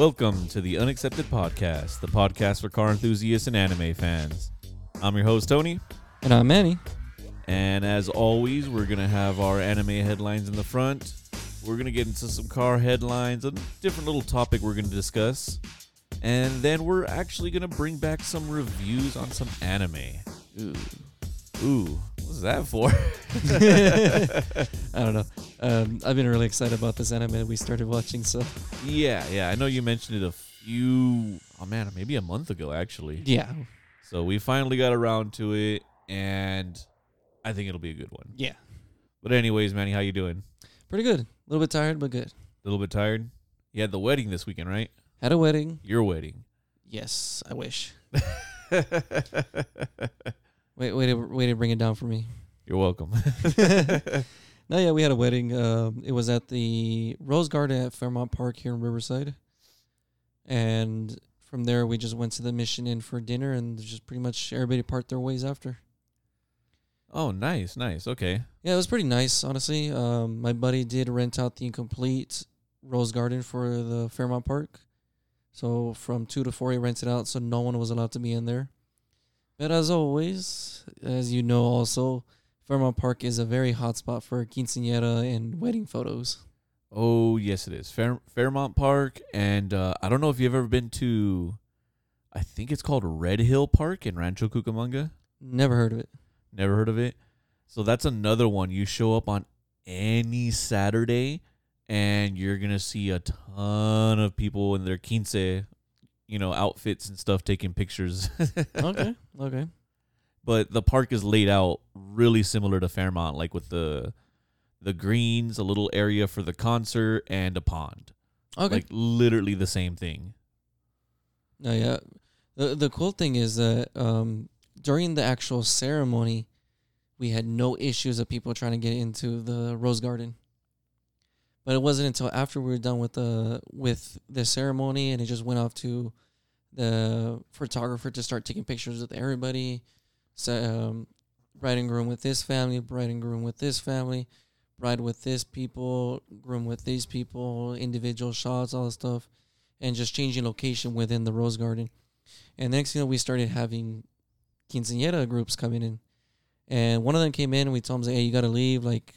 Welcome to the Unaccepted Podcast, the podcast for car enthusiasts and anime fans. I'm your host, Tony, And I'm Manny. and as always, we're going to have our anime headlines in the front. We're going to get into some car headlines, a different little topic we're going to discuss. And then we're actually going to bring back some reviews on some anime. Ooh. Ooh, that for? I don't know. Um, I've been really excited about this anime we started watching. So yeah, yeah, I know you mentioned it a few, oh man, maybe a month ago, actually. yeah, So we finally got around to it, and I think it'll be a good one. yeah, But anyways, Manny, how you doing? pretty good. A little bit tired, but good. A little bit tired? You had the wedding this weekend, right? Had a wedding. Your wedding. Yes, I wish. Wait, wait, wait to bring it down for me. You're welcome. No, yeah, we had a wedding. Um, it was at the Rose Garden at Fairmont Park here in Riverside, and from there we just went to the Mission Inn for dinner, and just pretty much everybody part their ways after. oh, nice, nice. Okay. Yeah, it was pretty nice, honestly. Um, my buddy did rent out the incomplete Rose Garden for the Fairmont Park. So from two to four, he rented out, so no one was allowed to be in there. But as always, as you know, also Fairmont Park is a very hot spot for quinceañera and wedding photos. Oh, yes, it is. Fair- Fairmont Park, and uh, I don't know if you've ever been to, I think it's called Red Hill Park in Rancho Cucamonga. Never heard of it. Never heard of it. So that's another one. You show up on any Saturday and you're going to see a ton of people in their quince, you know, outfits and stuff taking pictures. Okay, okay. But the park is laid out really similar to Fairmont like with the the greens, a little area for the concert and a pond. Okay. Like literally the same thing. No, yeah. The the cool thing is that um, during the actual ceremony, we had no issues of people trying to get into the rose garden. But it wasn't until after we were done with the with the ceremony and it just went off to the photographer to start taking pictures with everybody. So um, bride and groom with this family, bride and groom with this family, bride with this people, groom with these people, individual shots, all that stuff and just changing location within the rose garden. And next thing you know, we started having quinceañera groups coming in. And one of them came in and we told them, hey, you got to leave. Like,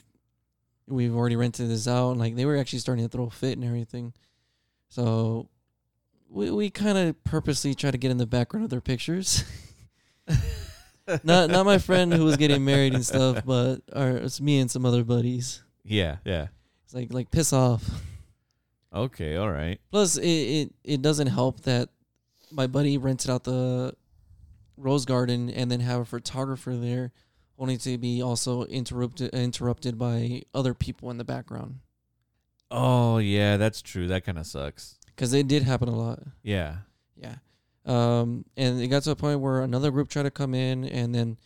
we've already rented this out. And like, they were actually starting to throw fit and everything. So we, we kind of purposely try to get in the background of their pictures. not not my friend who was getting married and stuff, but it's me and some other buddies. Yeah, yeah. It's like, like piss off. Okay, all right. Plus, it, it it doesn't help that my buddy rented out the rose garden and then have a photographer there, only to be also interrupted interrupted by other people in the background. Oh, yeah, that's true. That kind of sucks. Because it did happen a lot. Yeah. Yeah. Um, and it got to a point where another group tried to come in, and then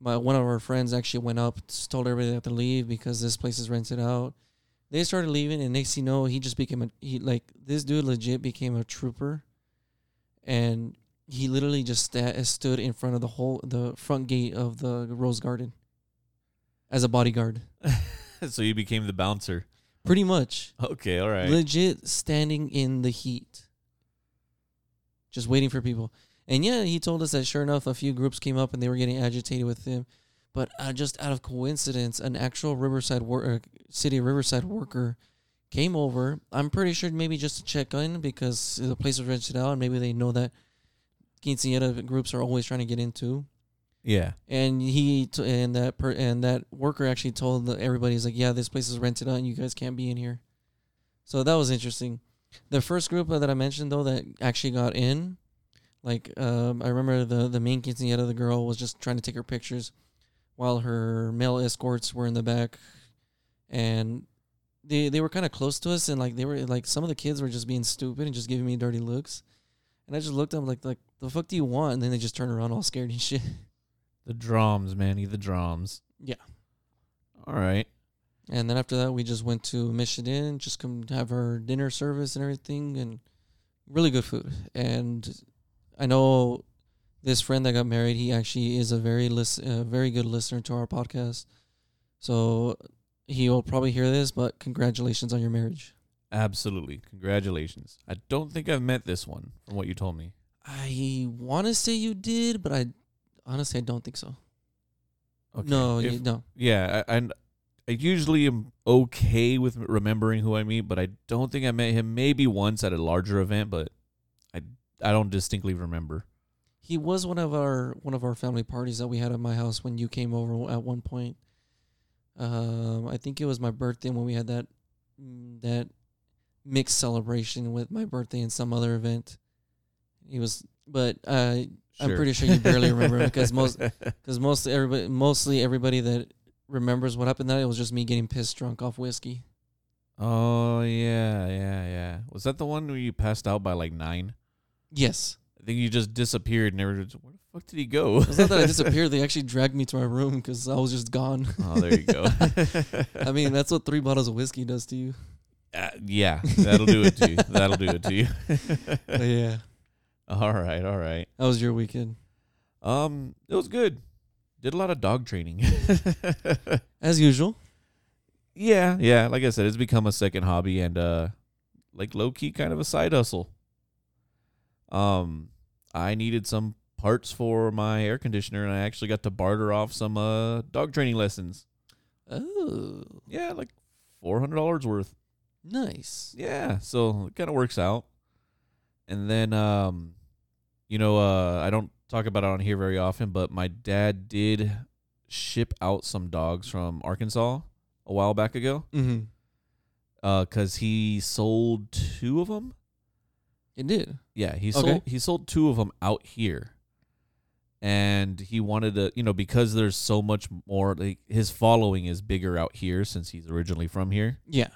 my one of our friends actually went up, told everybody they have to leave because this place is rented out. They started leaving, and next thing you know, he just became a he like this dude legit became a trooper, and he literally just sta- stood in front of the whole the front gate of the rose garden as a bodyguard, so you became the bouncer. pretty much Okay, all right. legit standing in the heat, just waiting for people. And yeah, he told us that sure enough, a few groups came up and they were getting agitated with him. But uh, just out of coincidence, an actual Riverside wor- uh, city Riverside worker came over. I'm pretty sure maybe just to check in because the place was rented out, and maybe they know that quinceañera groups are always trying to get into. yeah. And he t- and that per- and that worker actually told the, everybody, he's like, yeah, this place is rented out, and you guys can't be in here. So that was interesting. The first group that I mentioned though that actually got in, like um, I remember the the main quinceañera, the girl was just trying to take her pictures, while her male escorts were in the back, and they they were kind of close to us, and like they were like some of the kids were just being stupid and just giving me dirty looks, and I just looked at them like like the fuck do you want? And then they just turned around all scared and shit. The drums, Manny, the drums. Yeah. All right. And then after that, we just went to Mission Inn, just come have our dinner service and everything, and really good food. And I know this friend that got married, he actually is a very list, uh, very good listener to our podcast. So he will probably hear this, but congratulations on your marriage. Absolutely. Congratulations. I don't think I've met this one from what you told me. I want to say you did, but I honestly I don't think so. Okay. No, If- you, no. Yeah, I, and I usually am okay with remembering who I meet, but I don't think I met him maybe once at a larger event, but I I don't distinctly remember. He was one of our one of our family parties that we had at my house when you came over at one point. Um, I think it was my birthday when we had that that mixed celebration with my birthday and some other event. He was, but uh, I'm pretty sure you barely remember him because most because most everybody mostly everybody that remembers what happened that night, it was just me getting pissed drunk off whiskey. Oh yeah, yeah, yeah. Was that the one where you passed out by like nine? Yes, I think you just disappeared just, where the fuck did he go? it's not that I disappeared. They actually dragged me to my room because I was just gone. oh, there you go. I mean, that's what three bottles of whiskey does to you. Uh, yeah, that'll do it to you. That'll do it to you. Yeah, all right, all right. that was your weekend, Um, it was good. Did a lot of dog training. as usual. yeah, yeah. Like I said, it's become a second hobby and uh, like low key kind of a side hustle. Um, I needed some parts for my air conditioner, and I actually got to barter off some uh dog training lessons. Oh, Yeah, like four hundred dollars worth. nice. Yeah, so it kind of works out. And then, um, you know, uh, I don't talk about it on here very often, but my dad did ship out some dogs from Arkansas a while back ago. Mm-hmm. Uh, cause he sold two of them. It did. Yeah, he Okay. sold he sold two of them out here, and he wanted to, you know, because there's so much more. Like his following is bigger out here since he's originally from here. Yeah.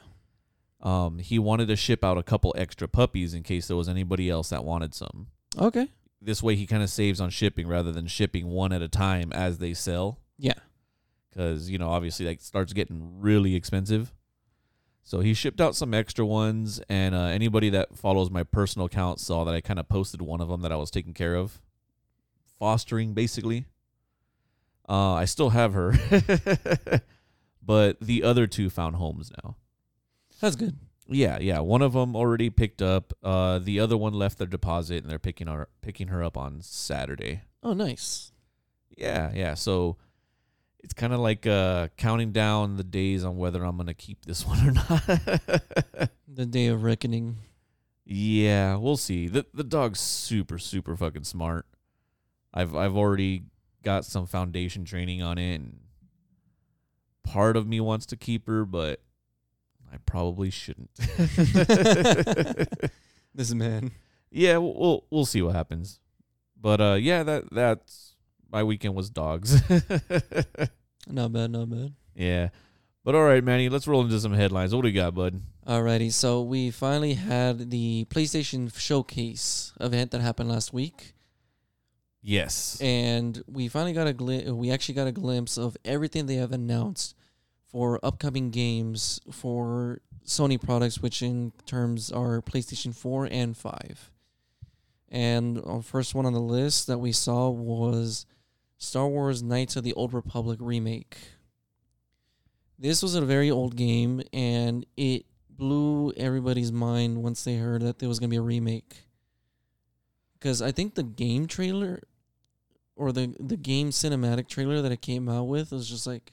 Um, he wanted to ship out a couple extra puppies in case there was anybody else that wanted some. Okay. This way, he kind of saves on shipping rather than shipping one at a time as they sell. Yeah. Because you know, obviously, that starts getting really expensive. So he shipped out some extra ones, and uh, anybody that follows my personal account saw that I kind of posted one of them that I was taking care of, fostering basically. Uh, I still have her, but the other two found homes now. That's good. Yeah, yeah. One of them already picked up. Uh, the other one left their deposit, and they're picking her picking her up on Saturday. Oh, nice. Yeah, yeah. So it's kind of like uh, counting down the days on whether I'm gonna keep this one or not. The day of reckoning. yeah, we'll see. the The dog's super, super fucking smart. I've I've already got some foundation training on it, and part of me wants to keep her, but I probably shouldn't. This man. yeah, we'll, we'll we'll see what happens. But uh, yeah, that that's my weekend was dogs. Not bad, not bad. yeah, but all right, Manny, let's roll into some headlines. What do you got, bud? Alrighty, so we finally had the PlayStation Showcase event that happened last week, Yes. and we finally got a gli- we actually got a glimpse of everything they have announced for upcoming games for Sony products, which in terms are PlayStation 4 and 5. And the first one on the list that we saw was Star Wars Knights of the Old Republic remake. This was a very old game, and it blew everybody's mind once they heard that there was going to be a remake. Because I think the game trailer or the the game cinematic trailer that it came out with was just like,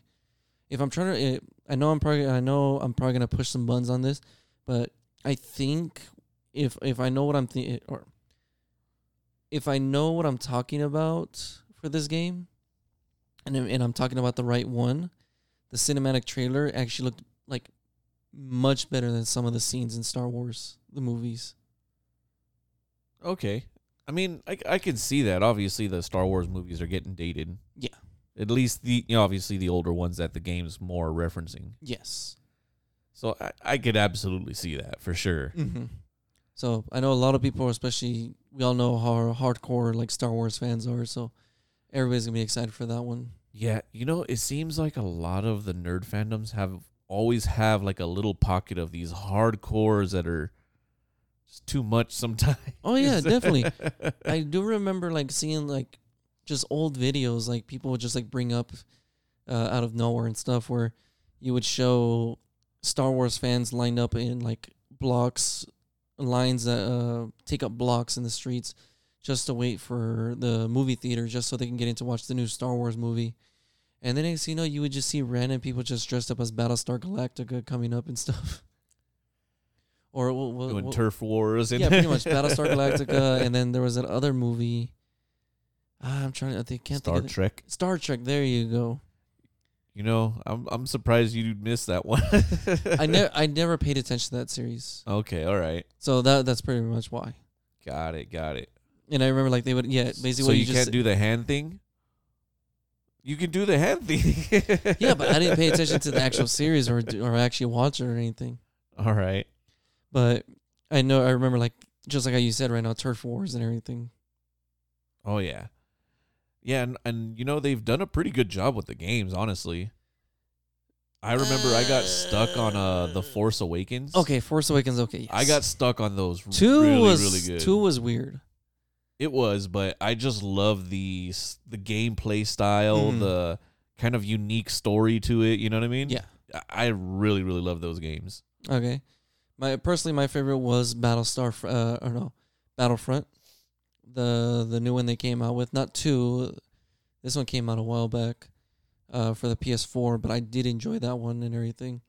if I'm trying to, eh, it, I know I'm probably I know I'm probably gonna push some buns on this, but I think if if I know what I'm thinking eh, or if I know what I'm talking about for this game, and I'm- and I'm talking about the right one, the cinematic trailer actually looked like much better than some of the scenes in Star Wars the movies. Okay. I mean, I I can see that. Obviously, the Star Wars movies are getting dated. Yeah. At least the you know, obviously the older ones that the game's more referencing. Yes. So I, I could absolutely see that for sure. Mm-hmm. So I know a lot of people, especially we all know how hardcore like Star Wars fans are. So everybody's gonna be excited for that one. Yeah, you know, it seems like a lot of the nerd fandoms have always have like a little pocket of these hardcores that are just too much sometimes. Oh yeah, definitely. I do remember like seeing like just old videos like people would just like bring up uh, out of nowhere and stuff where you would show Star Wars fans lined up in like blocks, lines that uh, take up blocks in the streets just to wait for the movie theater, just so they can get in to watch the new Star Wars movie. And then next you know, you would just see random people just dressed up as Battlestar Galactica coming up and stuff. Or what? what, what turf wars and yeah, pretty much Battlestar Galactica, and then there was that other movie. Ah, I'm trying to. I think can't Star think of the, Trek. Star Trek. There you go. You know, I'm I'm surprised you missed that one. I never I never paid attention to that series, Okay, all right. so that that's pretty much why. Got it, got it. And I remember like they would yeah basically so what you, you, can't do the hand thing? You can do the hand thing. yeah, but I didn't pay attention to the actual series or or actually watch it or anything. All right. But I know I remember like just like how you said right now, turf wars and everything. Oh yeah. Yeah, and, and you know they've done a pretty good job with the games, honestly. I remember I got stuck on uh The Force Awakens. Okay, Force Awakens. Okay, yes. I got stuck on those two really was really good. two was weird. It was, but I just love the the gameplay style, Mhm. the kind of unique story to it, you know what I mean? Yeah. I I really really love those games. Okay, my personally my favorite was Battlestar. Fr- Uh, or no, Battlefront. The the new one they came out with, not two. This one came out a while back, uh, for the PS4. But I did enjoy that one and everything.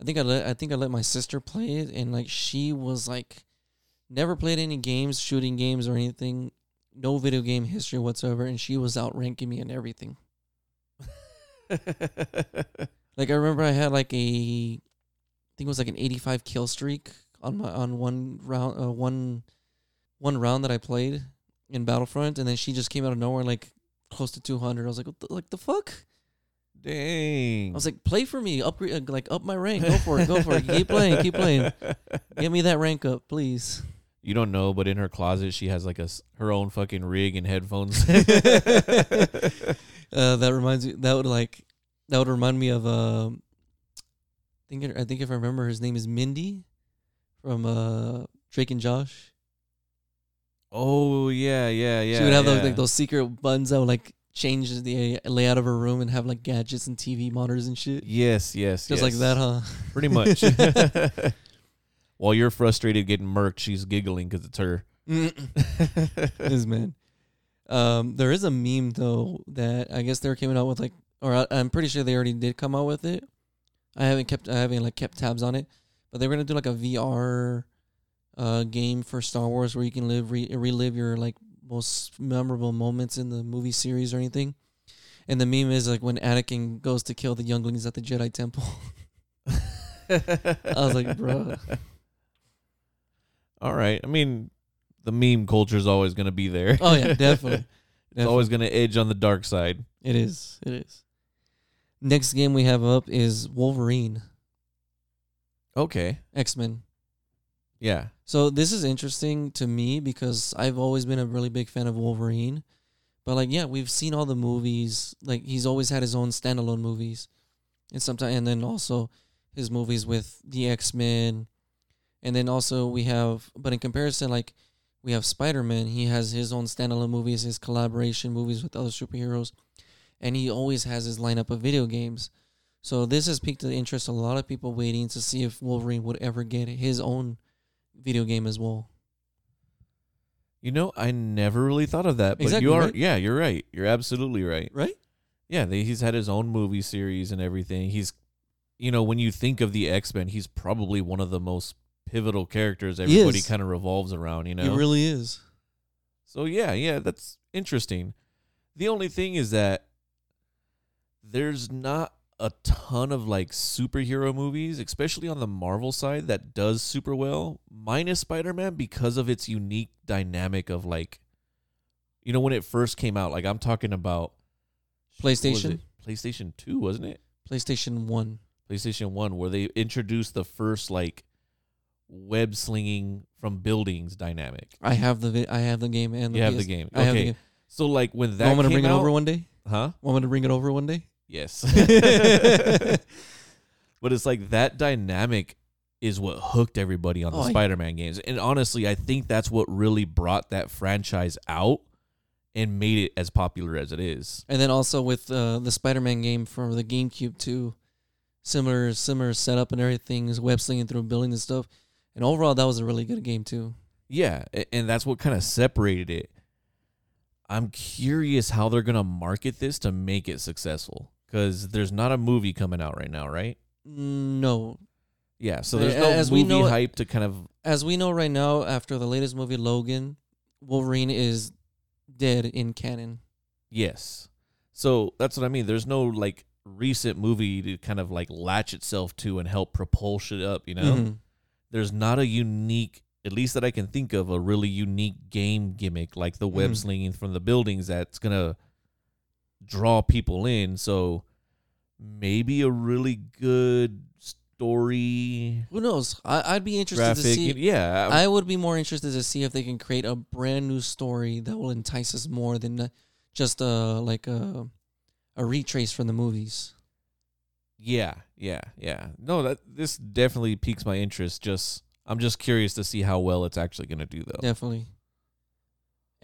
I think I let I think I let my sister play it, and like she was like, never played any games, shooting games or anything, no video game history whatsoever, and she was outranking me in everything. Like I remember I had like a I think it was like an 85 kill streak on my on one round uh, one one round that I played in Battlefront and then she just came out of nowhere like close to 200. I was like what the, like the fuck? Dang. I was like play for me, upgrade uh, like up my rank. Go for it. Go for it. Keep playing. Keep playing. Get me that rank up, please. You don't know, but in her closet she has like a her own fucking rig and headphones. Uh, that reminds me that would like that would remind me of um I think I think if I remember his name is Mindy from uh Drake and Josh. Oh yeah, yeah, yeah. she would have yeah. those like those secret buttons that would like change the layout of her room and have like gadgets and TV monitors and shit. Yes, yes, Just like that, huh? Pretty much. While you're frustrated getting murked, she's giggling because it's her. this man. Um, there is a meme though that I guess they're coming out with like, or I, I'm pretty sure they already did come out with it. I haven't kept, I haven't like kept tabs on it, but they're gonna do like a VR, uh, game for Star Wars where you can live re- relive your like most memorable moments in the movie series or anything. And the meme is like when Anakin goes to kill the younglings at the Jedi Temple. I was like, bro. All right. I mean, the meme culture is always going to be there. Oh yeah, definitely. it's always going to edge on the dark side. It is. It is. Next game we have up is Wolverine, Okay. X Men. Yeah. So this is interesting to me because I've always been a really big fan of Wolverine. But like yeah, we've seen all the movies. Like he's always had his own standalone movies. And sometimes and then also his movies with the X-Men. And then also we have but in comparison like we have Spider-Man, he has his own standalone movies, his collaboration movies with other superheroes. And he always has his lineup of video games. So this has piqued the interest of a lot of people waiting to see if Wolverine would ever get his own video game as well. You know, I never really thought of that, but Exactly, you are right? yeah, you're right. You're absolutely right. Right? Yeah, they, he's had his own movie series and everything. He's you know, when you think of the X-Men, he's probably one of the most pivotal characters everybody kind of revolves around, you know. He really is. So yeah, yeah, that's interesting. The only thing is that there's not a ton of like superhero movies, especially on the Marvel side, that does super well, minus Spider-Man because of its unique dynamic of like you know when it first came out, like I'm talking about PlayStation? PlayStation 2, wasn't it? PlayStation 1. PlayStation 1 where they introduced the first like web slinging from buildings dynamic. I have the vi- I have the game and the You have the game. I have the Okay. game. So like when that Want me to bring it over one day? huh? Want me to bring it over one day? Yes. but it's like that dynamic is what hooked everybody on the Oh, Spider-Man games. And honestly, I think that's what really brought that franchise out and made it as popular as it is. And then also with uh, the Spider-Man game for the GameCube too, similar similar setup and everything is web slinging through buildings and stuff. And overall, that was a really good game too. Yeah, and that's what kind of separated it. I'm curious how they're gonna market this to make it successful because there's not a movie coming out right now, right? No, Yeah, so there's no As we movie know hype to kind of as we know right now, after the latest movie Logan, Wolverine is dead in canon. yes. So that's what I mean. There's no like recent movie to kind of like latch itself to and help propulse it up. You know, Mhm. there's not a unique, at least that I can think of, a really unique game gimmick like the web Mhm. slinging from the buildings that's gonna draw people in. So maybe a really good story, Who knows? I, I'd be interested graphic. to see. yeah, I would be more interested to see if they can create a brand new story that will entice us more than uh, just a like a a retrace from the movies. Yeah, yeah, yeah. No, that this definitely piques my interest. Just I'm just curious to see how well it's actually gonna do though. Definitely.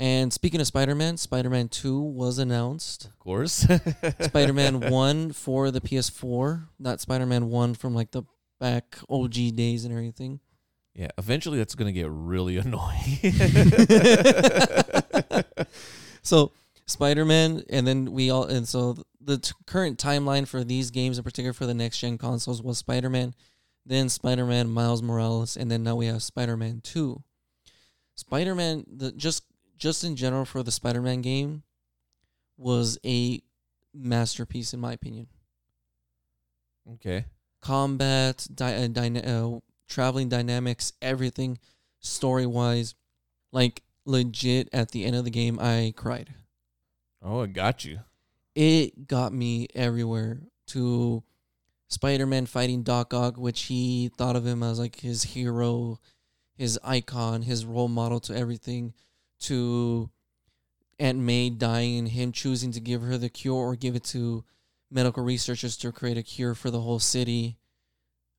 And speaking of Spider-Man, Spider-Man 2 was announced. Of course. Spider-Man 1 for the PS4, not Spider-Man 1 from like the back OG days and everything. Yeah, eventually that's gonna get really annoying. So, Spider-Man and then we all and so the t- current timeline for these games in particular for the next gen consoles was Spider-Man, then Spider-Man Miles Morales and then now we have Spider-Man 2. Spider-Man the just just in general for the Spider-Man game was a masterpiece in my opinion. okay. combat, di- uh, dyna- uh, traveling dynamics, everything story wise. Like legit at the end of the game, I cried. Oh, it got you. It got me everywhere to Spider Man fighting Doc Ock, which he thought of him as like his hero, his icon, his role model to everything, to Aunt May dying and him choosing to give her the cure or give it to medical researchers to create a cure for the whole city.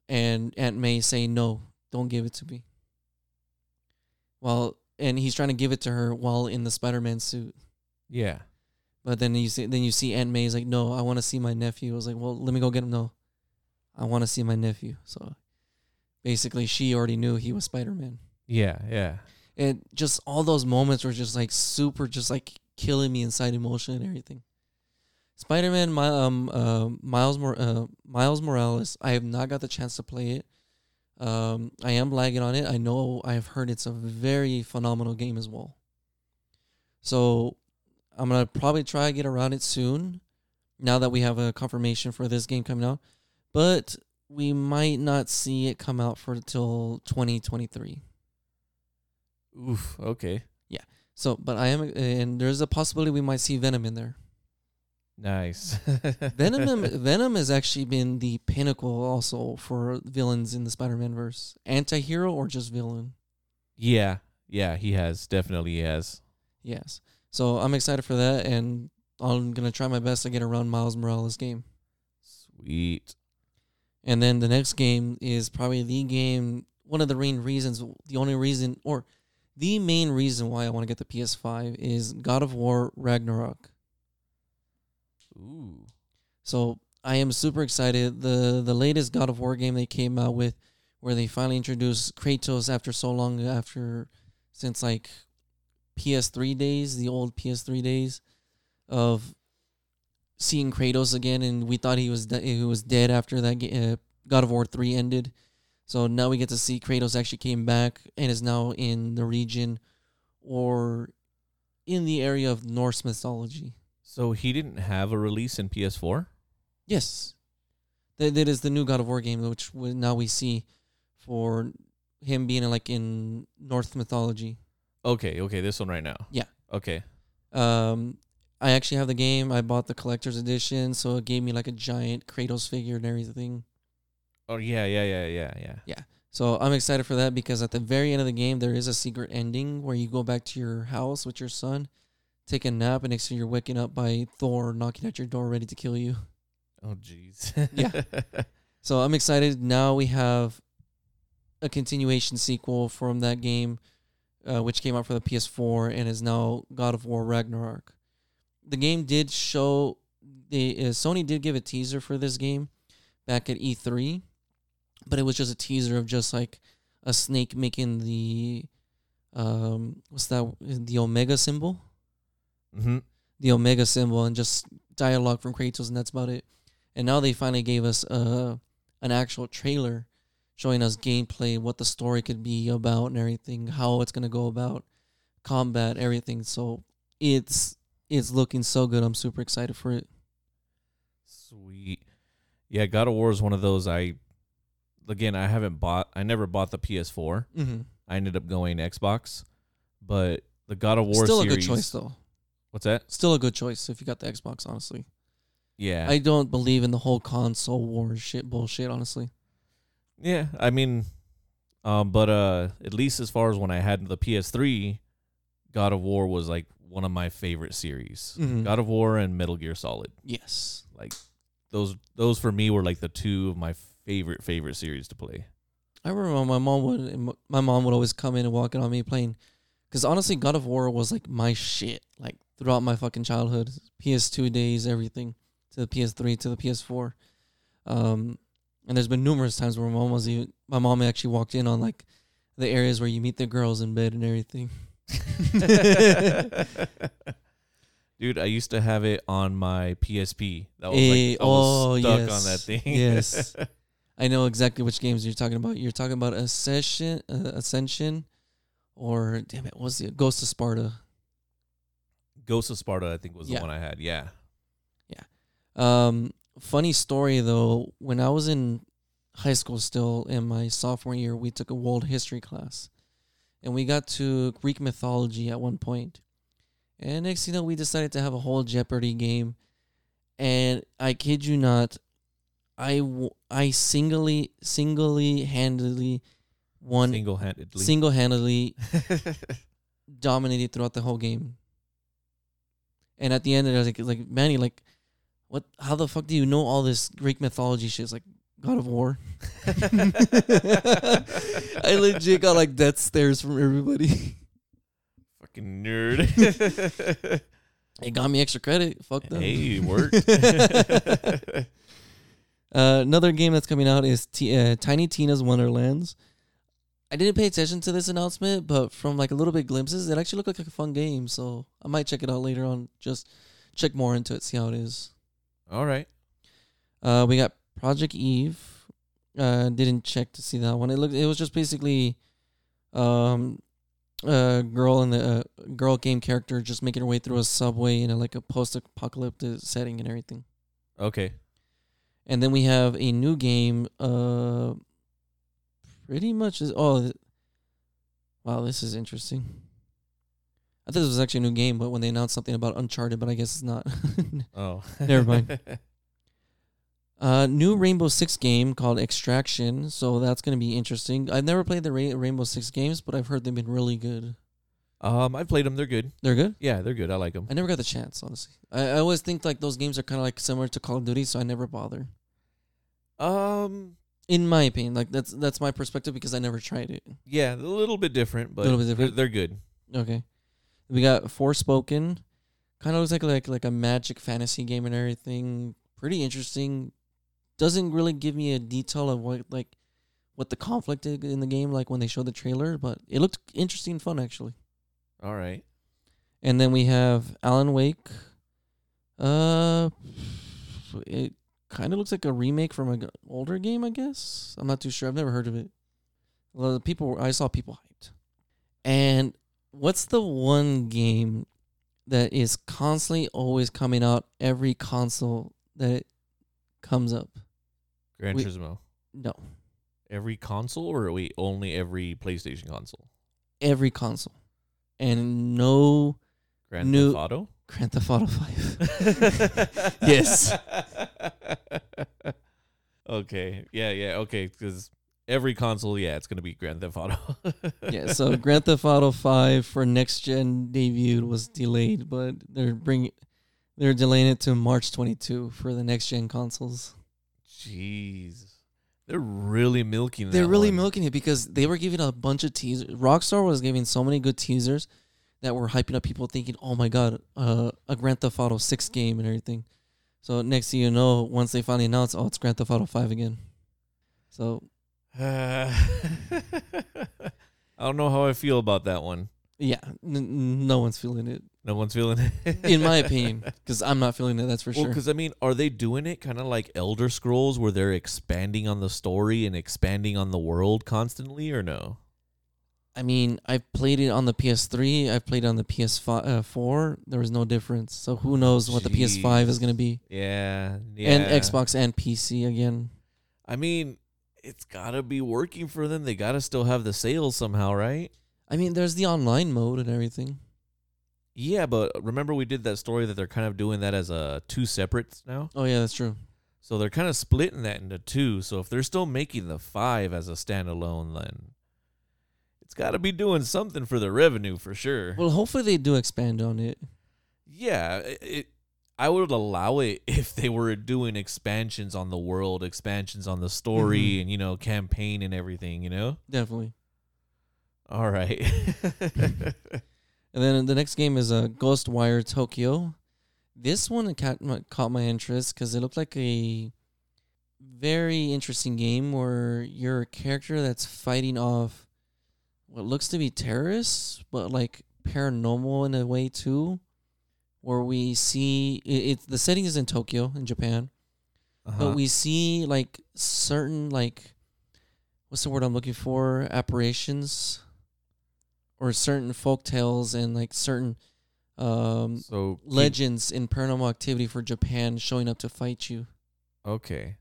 And Aunt May saying, No, don't give it to me. Well, and he's trying to give it to her while in the Spider Man suit. Yeah. But then you see, then you see Aunt May's like, no, I want to see my nephew. I was like, well, let me go get him. No, I want to see my nephew. So basically, she already knew he was Spider Man. Yeah, yeah. And just all those moments were just like super, just like killing me inside emotion and everything. Spider Man, my um, uh, Miles Mor- uh, Miles Morales. I have not got the chance to play it. Um, I am lagging on it. I know I've heard it's a very phenomenal game as well. So I'm gonna probably try to get around it soon. Now that we have a confirmation for this game coming out, but we might not see it come out for until 2023. Oof. Okay. Yeah. So, but I am, and there's a possibility we might see Venom in there. Nice. Venom, Venom has actually been the pinnacle also for villains in the Spider-Man verse. Anti-hero or just villain? yeah. Yeah. He has definitely he has. Yes. So I'm excited for that, and I'm gonna try my best to get around Miles Morales' game. Sweet. And then the next game is probably the game, one of the main reasons, the only reason, or the main reason why I want to get the PS5 is God of War Ragnarok. Ooh. So I am super excited. The the latest God of War game they came out with, where they finally introduced Kratos after so long after since like PS3 days, the old PS3 days of seeing Kratos again, and we thought he was de- he was dead after that uh, God of War three ended. So now we get to see Kratos actually came back and is now in the region or in the area of Norse mythology. So he didn't have a release in PS4? Yes, that that is the new God of War game, which now we see for him being like in North mythology. Okay, okay, this one right now. Yeah. Okay. Um, I actually have the game. I bought the collector's edition, so it gave me like a giant Kratos figure and everything. Oh yeah, yeah, yeah, yeah, yeah. Yeah. So I'm excited for that because at the very end of the game, there is a secret ending where you go back to your house with your son, take a nap, and next thing you're waking up by Thor knocking at your door, ready to kill you. Oh jeez. Yeah. So I'm excited. Now we have a continuation sequel from that game, uh, which came out for the PS4 and is now God of War Ragnarok. The game did show the uh, Sony did give a teaser for this game back at E3, but it was just a teaser of just like a snake making the um what's that the omega symbol? Mm-hmm. the omega symbol and just dialogue from kratos and that's about it. And now they finally gave us uh an actual trailer showing us gameplay what the story could be about and everything how it's going to go about combat everything. So it's it's looking so good. I'm super excited for it. Sweet. Yeah, God of War is one of those I again I haven't bought I never bought the PS4. mm-hmm. I ended up going Xbox. But the God of War still series a good choice though What's that? still a good choice if you got the xbox honestly Yeah. I don't believe in the whole console war shit bullshit, honestly. yeah, I mean um but uh at least as far as when I had the PS3, God of War was like one of my favorite series. Mhm. God of War and Metal Gear Solid. Yes. Like those those for me were like the two of my favorite favorite series to play. I remember my mom would my mom would always come in and walk in on me playing cuz honestly God of War was like my shit like throughout my fucking childhood. PS2 days, everything to the PS3 to the PS4. Um and there's been numerous times where my mom was even my mom actually walked in on like the areas where you meet the girls in bed and everything. Dude, I used to have it on my PSP. That was Eh, like I was oh, stuck yes. on that thing. Yes. I know exactly which games you're talking about. You're talking about Ascension, uh, Ascension, or damn it, what's the Ghost of Sparta? Ghost of Sparta, I think was the one I had. Yeah. Um, funny story though, when I was in high school, still in my sophomore year, we took a world history class, and we got to Greek mythology at one point. And next, thing you know, we decided to have a whole Jeopardy game, and I kid you not, I w- I singly singly handedly won Single handedly. single handedly dominated throughout the whole game. And at the end, I was like, like Manny, like, what? How the fuck do you know all this Greek mythology shit? It's like God of War. I legit got like death stares from everybody. Fucking nerd. It got me extra credit. Fuck them. hey, it worked. Uh, another game that's coming out is T- uh, Tiny Tina's Wonderlands. I didn't pay attention to this announcement, but from like a little bit glimpses, it actually looked like a fun game. So I might check it out later on. Just check more into it, see how it is. All right. Uh, we got Project Eve. Uh, didn't check to see that one. It looked. It was just basically, um, a girl in the uh, girl game character just making her way through a subway in a, like a post-apocalyptic setting and everything. Okay. And then we have a new game. Uh, pretty much is oh, th- wow, this is interesting. I thought this was actually a new game, but when they announced something about Uncharted, but I guess it's not. Oh. Never mind. uh, new Rainbow Six game called Extraction, so that's gonna be interesting. I've never played the Ra- Rainbow Six games, but I've heard they've been really good. um, I've played them. They're good. They're good. Yeah, they're good. I like them. I never got the chance, honestly. I, I always think like those games are kind of like similar to Call of Duty, so I never bother. Um, In my opinion, like that's that's my perspective because I never tried it. yeah, a little bit different, but Little bit they're- They're, good. Okay. We got Forspoken. Kind of looks like like like a magic fantasy game and everything. Pretty interesting. Doesn't really give me a detail of what like what the conflict is in the game like when they show the trailer, but it looked interesting and fun actually. All right. And then we have Alan Wake. Uh it kind of looks like a remake from an older game, I guess. I'm not too sure. I've never heard of it. A lot of people I saw people hyped. And what's the one game that is constantly always coming out every console that it comes up? Gran Wait. Turismo. No, Every console, or wait, only every PlayStation console? every console. And no Grand New- Theft Auto. Grand Theft Auto 5. Yes. okay. Yeah. Yeah. Okay. Because every console, yeah, it's gonna be Grand Theft Auto. yeah, so Grand Theft Auto 5 for next gen debut was delayed, but they're bringing they're delaying it to March 22 for the next gen consoles. Jeez, they're really milking. They're really one. milking it because they were giving a bunch of teasers. Rockstar was giving so many good teasers that were hyping up people thinking, "Oh my god, uh, a Grand Theft Auto 6 game and everything." So next thing you know, once they finally announce, "Oh, it's Grand Theft Auto 5 again." So Uh, I don't know how I feel about that one. Yeah, n- no one's feeling it, No one's feeling it. in my opinion, because I'm not feeling it. That's for Well, sure. because I mean, are they doing it kind of like Elder Scrolls, where they're expanding on the story and expanding on the world constantly, or no? I mean, I've played it on the PS3. I've played it on the PS4. Uh, there was no difference. So who knows what the PS5 is going to be? Yeah, yeah. And Xbox and PC again. I mean, it's gotta be working for them. They gotta still have the sales somehow, right? I mean, there's the online mode and everything. Yeah, but remember we did that story that they're kind of doing that as a two separates now. Oh yeah, that's true. So they're kind of splitting that into two. So if they're still making the five as a standalone, then it's got to be doing something for the revenue for sure. Well, hopefully they do expand on it. yeah, it. I would allow it if they were doing expansions on the world, expansions on the story, Mhm. and you know, campaign and everything. You know. Definitely. All right. And then the next game is uh, Ghostwire Tokyo. This one caught my, caught my interest because it looked like a very interesting game where you're a character that's fighting off what looks to be terrorists, but like paranormal in a way too. Where we see it, it the setting is in Tokyo in Japan, uh-huh. but we see like certain like what's the word I'm looking for apparitions or certain folk tales and like certain um so legends in paranormal activity for Japan showing up to fight you. Okay.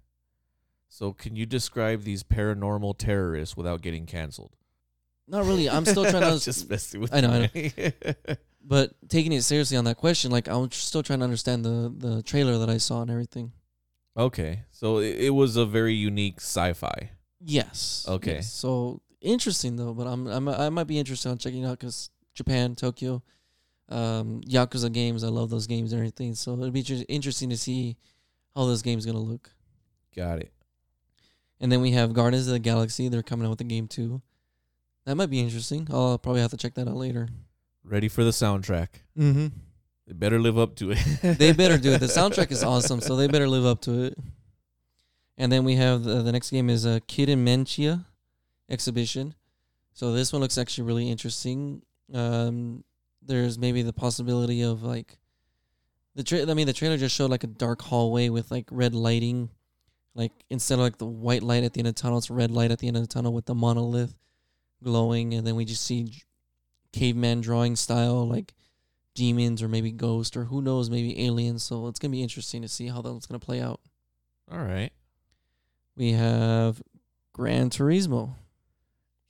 So can you describe these paranormal terrorists without getting canceled? Not really. I'm still trying to just messing with I know, I you. but taking it seriously on that question, like I'm still trying to understand the the trailer that I saw and everything. okay. So it, it was a very unique sci-fi. Yes. Okay. yes. So interesting though, but I'm, I'm I might be interested on checking it out because Japan, Tokyo, um, Yakuza games. I love those games and everything. So it'd be inter- interesting to see how this game's gonna look. Got it. And then we have Guardians of the Galaxy. They're coming out with a game too. That might be interesting. I'll probably have to check that out later. Ready for the soundtrack. Mm-hmm. They better live up to it. They better do it. The soundtrack is awesome, so they better live up to it. And then we have the, the next game is a Kid A Mnesia exhibition. So this one looks actually really interesting. Um, there's maybe the possibility of like the tra- I mean the trailer just showed like a dark hallway with like red lighting, like instead of like the white light at the end of the tunnel, it's red light at the end of the tunnel with the monolith glowing, and then we just see caveman drawing style like demons or maybe ghosts or who knows, maybe aliens. So it's gonna be interesting to see how that's gonna play out. All right. We have Gran Turismo.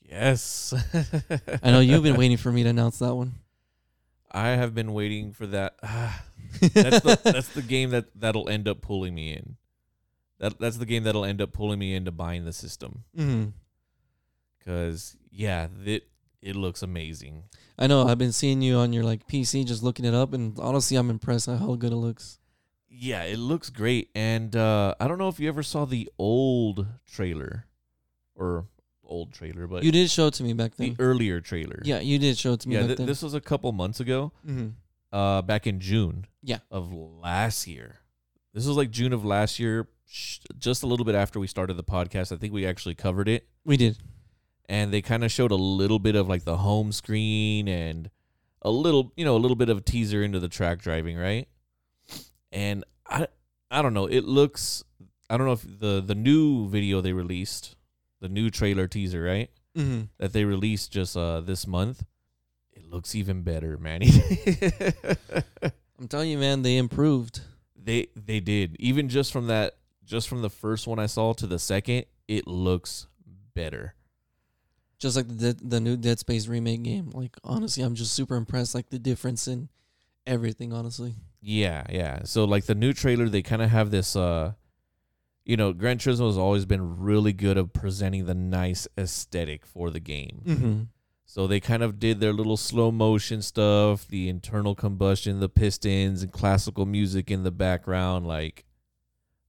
Yes. I know you've been waiting for me to announce that one. I have been waiting for that. Ah, that's the that's the game that that'll end up pulling me in. That that's the game that'll end up pulling me into buying the system. hmm Cause yeah, it it looks amazing. I know. I've been seeing you on your like PC, just looking it up, and honestly, I'm impressed at how good it looks. Yeah, it looks great. And uh I don't know if you ever saw the old trailer or old trailer, but You did show it to me back then. the earlier trailer. Yeah, you did show it to me Yeah, back th- this was a couple months ago. hmm Uh back in June. Yeah. Of last year. This was like June of last year, sh- just a little bit after we started the podcast. I think we actually covered it. We did. And they kind of showed a little bit of like the home screen and a little, you know, a little bit of a teaser into the track driving, right? And I I don't know, it looks I don't know if the the new video they released, the new trailer teaser, right? hmm That they released just uh this month, it looks even better, Manny. I'm telling you, man, they improved. they they did. Even just from that just from the first one I saw to the second, it looks better. Just like the the new Dead Space remake game. Like honestly, I'm just super impressed. Like the difference in everything. Honestly. Yeah, yeah. So like the new trailer, they kind of have this uh you know, Gran Turismo has always been really good at presenting the nice aesthetic for the game. Mm-hmm. So they kind of did their little slow motion stuff, the internal combustion, the pistons and classical music in the background like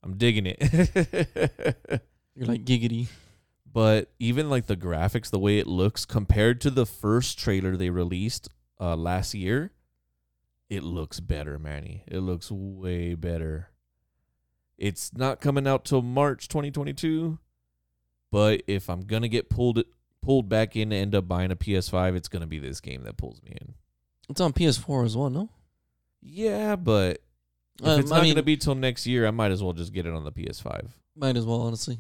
I'm digging it. You're like giggity. But even like the graphics, the way it looks compared to the first trailer they released uh last year, it looks better, Manny. It looks way better. It's not coming out till March 2022, But if I'm gonna get pulled pulled back in to end up buying a PS5, it's gonna be this game that pulls me in. It's on PS4 as well, no? Yeah, but if Um, it's I not mean- gonna be till next year, I might as well just get it on the PS5. Might as well, honestly.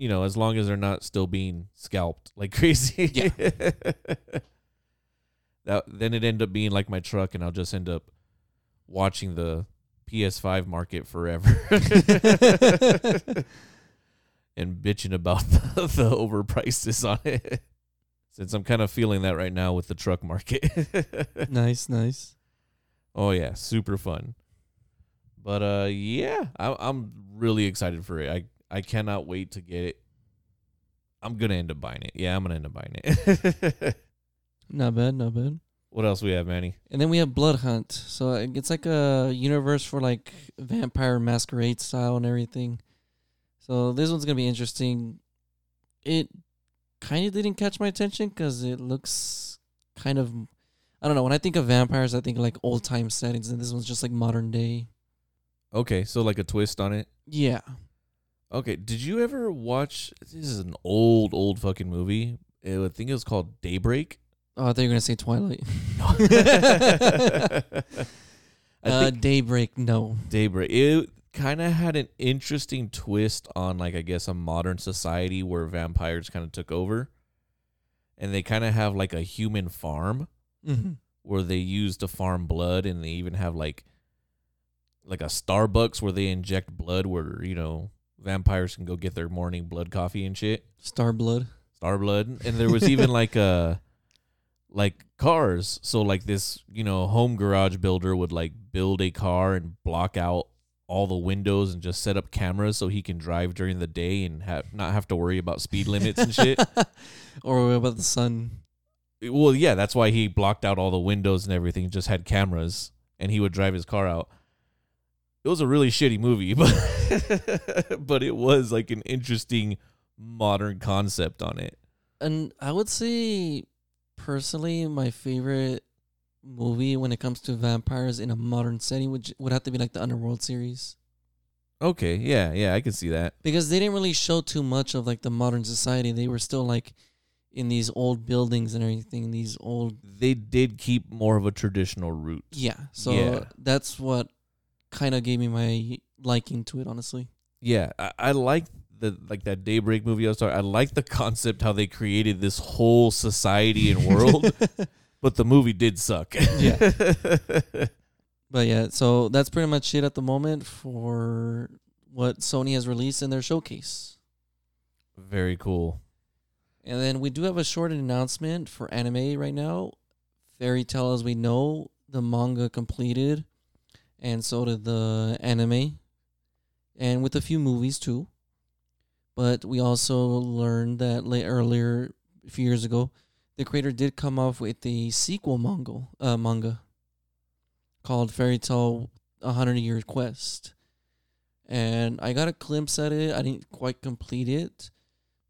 You know, as long as they're not still being scalped like crazy. Yeah. that then it end up being like my truck, and I'll just end up watching the PS5 market forever. and bitching about the, the overprices on it. Since I'm kind of feeling that right now with the truck market. nice, nice. oh yeah, super fun. But uh, yeah, I, I'm really excited for it. I I cannot wait to get it. I'm gonna end up buying it. Yeah, I'm gonna end up buying it. Not bad, not bad. what else we have, Manny? And then we have Bloodhunt. So uh, it's like a universe for like vampire masquerade style and everything. So this one's gonna be interesting. It kind of didn't catch my attention because it looks kind of, I don't know. When I think of vampires, I think like old time settings, and this one's just like modern day. Okay, so like a twist on it. Yeah. Okay, did you ever watch? This is an old, old fucking movie. I think it was called Daybreak. Oh, I thought you were gonna say Twilight. Uh, Daybreak. No. Daybreak. It kind of had an interesting twist on, like, I guess, a modern society where vampires kind of took over, and they kind of have like a human farm Mm-hmm. where they use to farm blood, and they even have like, like a Starbucks where they inject blood, where you know vampires can go get their morning blood coffee and shit. Star Blood. Star Blood, and there was even like uh like cars. So like this, you know, home garage builder would like build a car and block out all the windows and just set up cameras so he can drive during the day and not have to worry about speed limits and shit. or about the sun? Well, yeah, that's why he blocked out all the windows and everything, just had cameras and he would drive his car out. It was a really shitty movie, but but it was like an interesting modern concept on it. And I would say, personally, my favorite movie when it comes to vampires in a modern setting would would have to be like the Underworld series Okay, yeah, yeah, I can see that. because they didn't really show too much of like the modern society. They were still like in these old buildings and everything. These old, They did keep more of a traditional route. yeah. So Yeah. that's what kind of gave me my liking to it, honestly. Yeah, I, I like the like that Daybreak movie I was talking. I like the concept how they created this whole society and world, but the movie did suck. Yeah. But yeah, so that's pretty much it at the moment for what Sony has released in their showcase. Very cool. And then we do have a short announcement for anime right now. Fairy Tail, as we know, the manga completed, and so did the anime, and with a few movies too. But we also learned that late earlier, a few years ago, the creator did come up with a sequel manga, uh, manga called Fairy Tail: A Hundred Year Quest. And I got a glimpse at it. I didn't quite complete it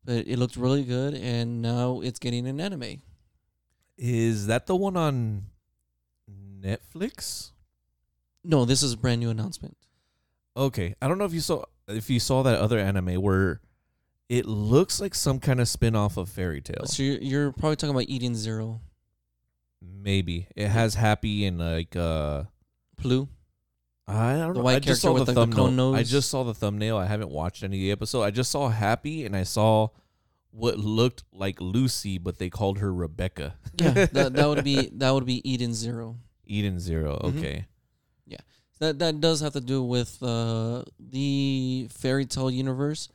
but it looked really good and now it's getting an anime Is that the one on Netflix? No this is a brand new announcement Okay, I don't know if you saw if you saw that other anime where it looks like some kind of spin-off of Fairy Tail. so you're, you're probably talking about eden zero Maybe it has Happy and like uh blue I don't The know. I just saw with, the like, the thumbnail. I just saw the thumbnail. I haven't watched any of the episode. I just saw Happy and I saw what looked like Lucy, but they called her Rebecca. yeah that, that would be that would be eden zero Eden 0 Okay. that that does have to do with uh the fairy tail universe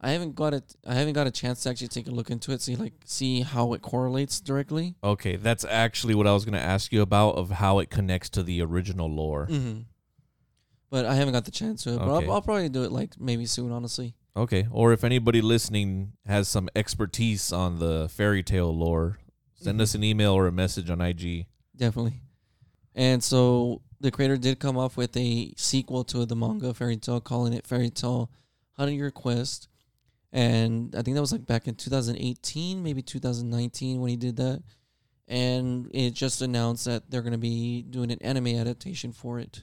i haven't got it i haven't got a chance to actually take a look into it see like see how it correlates directly Okay, that's actually what I was going to ask you about of how it connects to the original lore. mm-hmm. but i haven't got the chance to it but Okay. I'll, I'll probably do it like maybe soon honestly Okay, or if anybody listening has some expertise on the fairy tail lore, send Mhm. us an email or a message on IG. Definitely. And so the creator did come up with a sequel to the manga Fairy Tail, calling it Fairy Tail Hundred Year Quest. And I think that was like back in 2018, maybe 2019 when he did that. And it just announced that they're going to be doing an anime adaptation for it.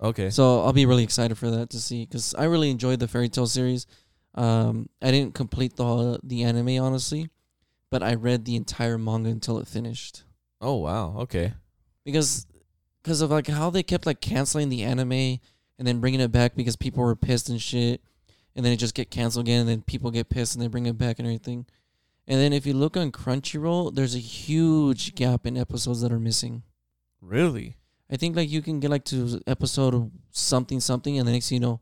Okay. So I'll be really excited for that to see because I really enjoyed the Fairy Tail series. Um, I didn't complete the the anime honestly, but I read the entire manga until it finished Oh wow. Okay. because because of like how they kept like canceling the anime and then bringing it back because people were pissed and shit, and then it just get canceled again, and then people get pissed and they bring it back and everything. And then if you look on Crunchyroll, there's a huge gap in episodes that are missing. Really? I think like you can get like to episode something something, and the next thing you know,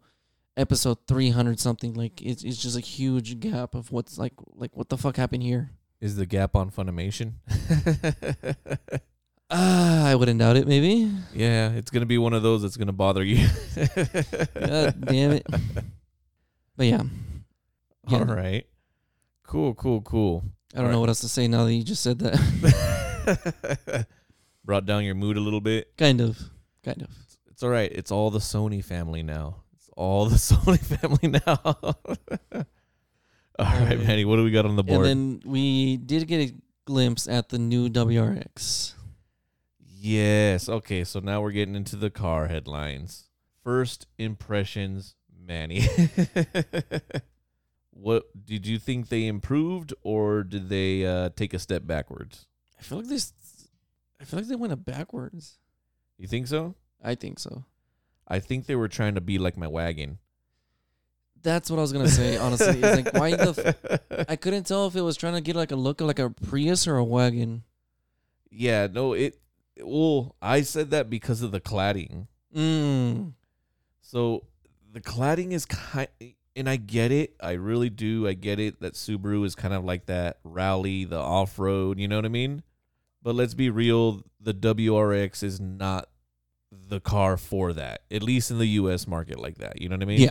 episode three hundred something. Like it's it's just a huge gap of what's like like what the fuck happened here. Is the gap on Funimation? Ah, I wouldn't doubt it. Maybe. yeah, it's gonna be one of those that's gonna bother you. God damn it. But yeah, Yeah. All right. Cool, cool, cool. I don't know what else to say now that you just said that. Brought down your mood a little bit. kind of, kind of. It's all right. It's all the Sony family now. It's all the Sony family now. all right, Alright. Manny. What do we got on the board? And then we did get a glimpse at the new WRX. Yes. Okay. So now we're getting into the car headlines. First impressions, Manny. what did you think they improved, or did they uh, take a step backwards? I feel like this. I feel like they went backwards. You think so? I think so. I think they were trying to be like my wagon. That's what I was gonna say. Honestly, it's like why the. F- I couldn't tell if it was trying to get like a look like a Prius or a wagon. yeah, no, it. Well, I said that because of the cladding. Mm. So the cladding is kind, and I get it. I really do. I get it that Subaru is kind of like that rally, the off road. You know what I mean? But let's be real. The WRX is not the car for that. At least in the U.S. market, like that. You know what I mean? Yeah.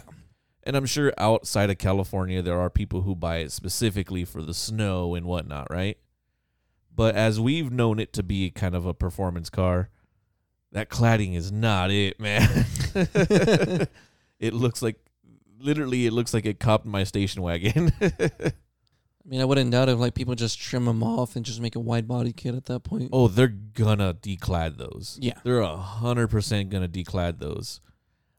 And I'm sure outside of California, there are people who buy it specifically for the snow and whatnot, right? But as we've known it to be kind of a performance car, that cladding is not it, man. it looks like, literally, it looks like it copped my station wagon. I mean, I wouldn't doubt if like people just trim them off and just make a wide body kit at that point. oh, they're gonna declad those. Yeah. They're a hundred percent gonna declad those.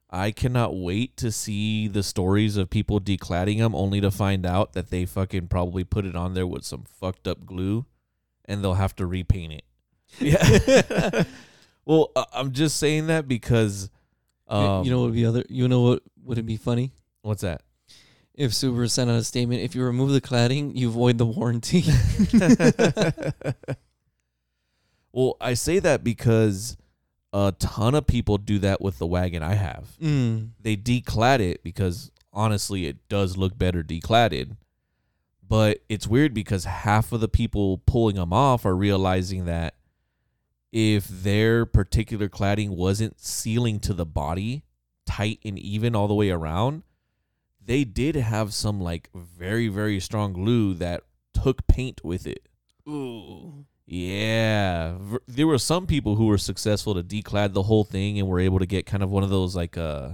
I cannot wait to see the stories of people decladding them, only to find out that they fucking probably put it on there with some fucked up glue, and they'll have to repaint it. Yeah. well, uh, I'm just saying that because, You- um, you know what would be other? You know what would it be funny what's that? if Subaru sent out a statement? If you remove the cladding, you void the warranty. well, I say that because a ton of people do that with the wagon I have. mm. they declad it because honestly it does look better decladded but it's weird because half of the people pulling them off are realizing that if their particular cladding wasn't sealing to the body tight and even all the way around they did have some like very very strong glue that took paint with it Ooh. yeah, there were some people who were successful to declad the whole thing and were able to get kind of one of those like uh,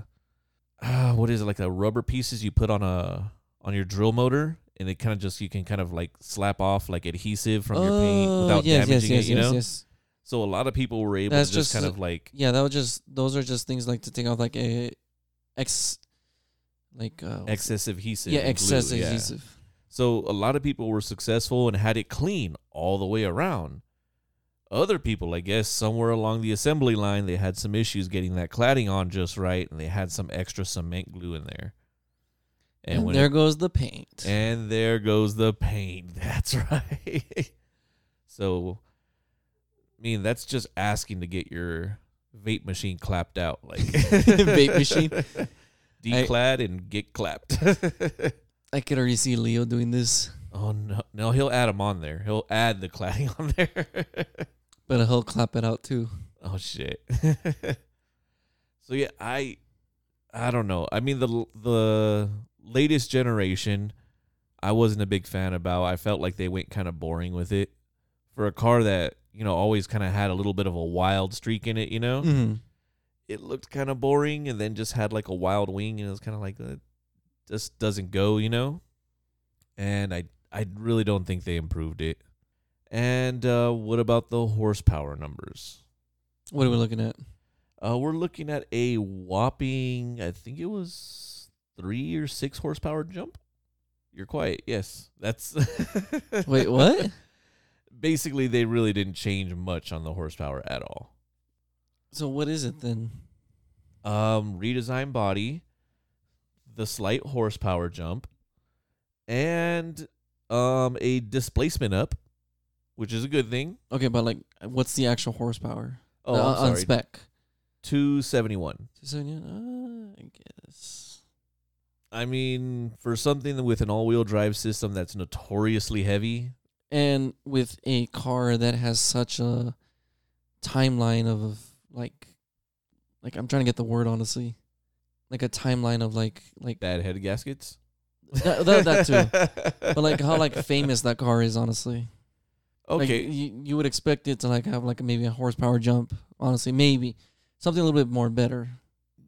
uh what is it like a rubber pieces you put on a on your drill motor and it kind of just you can kind of like slap off like adhesive from your paint Oh, without yes, damaging yes, yes, it, you know. So a lot of people were able That's to just, just kind of like Yeah, that was just those are just things like to take off like a ex like uh excessive adhesive. yeah, and glue, excessive yeah. adhesive. So a lot of people were successful and had it clean all the way around. Other people, I guess, somewhere along the assembly line, they had some issues getting that cladding on just right, and they had some extra cement glue in there. And, when there it- goes the paint. and there goes the paint. That's right. so, I mean, that's just asking to get your vape machine clapped out, like Vape machine? declad and get clapped. I could already see Leo doing this, Oh no, no, he'll add them on there. He'll add the cladding on there. but he'll clap it out too. oh shit. so yeah, I, I don't know. I mean the the latest generation, I wasn't a big fan about. I felt like they went kind of boring with it for a car that you know always kind of had a little bit of a wild streak in it. You know, hmm it looked kind of boring, and then just had like a wild wing, and it was kind of like it just doesn't go. You know, and I I really don't think they improved it. And uh, what about the horsepower numbers? What are we looking at? Uh, we're looking at a whopping, I think it was three or six horsepower jump. You're quiet. Yes. That's Wait, what? basically they really didn't change much on the horsepower at all. So what is it then? Um redesigned body, the slight horsepower jump, and um a displacement up, which is a good thing. Okay, but like, what's the actual horsepower? Oh, Uh, on spec. 271. So, yeah, uh, I guess. I mean, for something with an all-wheel drive system that's notoriously heavy, And with a car that has such a timeline of like, like I'm trying to get the word honestly, like a timeline of like like bad head gaskets. that, that, that too. But like how like famous that car is, honestly. Like, okay, you, you would expect it to like have like maybe a horsepower jump. Honestly, maybe something a little bit more better.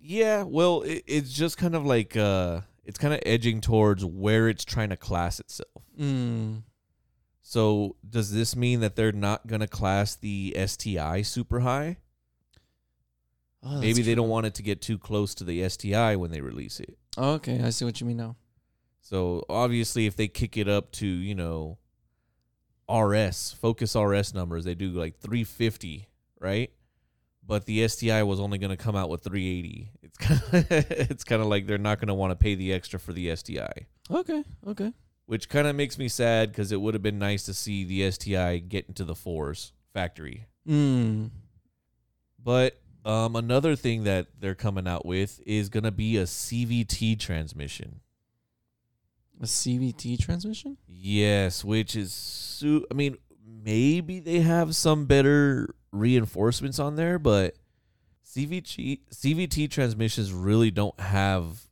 yeah. Well, it, it's just kind of like uh, it's kind of edging towards where it's trying to class itself. Mm. So, does this mean that they're not gonna class the STI super high? Oh, Maybe they true. don't want it to get too close to the STI when they release it. Oh, okay, I see what you mean now. So obviously, if they kick it up to you know RS Focus RS numbers, they do like 350, right? But the STI was only going to come out with 380. It's kind of it's kind of like they're not going to want to pay the extra for the STI, Okay, okay. which kind of makes me sad because it would have been nice to see the STI get into the fours factory. Mm. But um, another thing that they're coming out with is going to be a CVT transmission. A CVT transmission? Yes, which is su- I mean, maybe they have some better reinforcements on there, but CVT CVT transmissions really don't have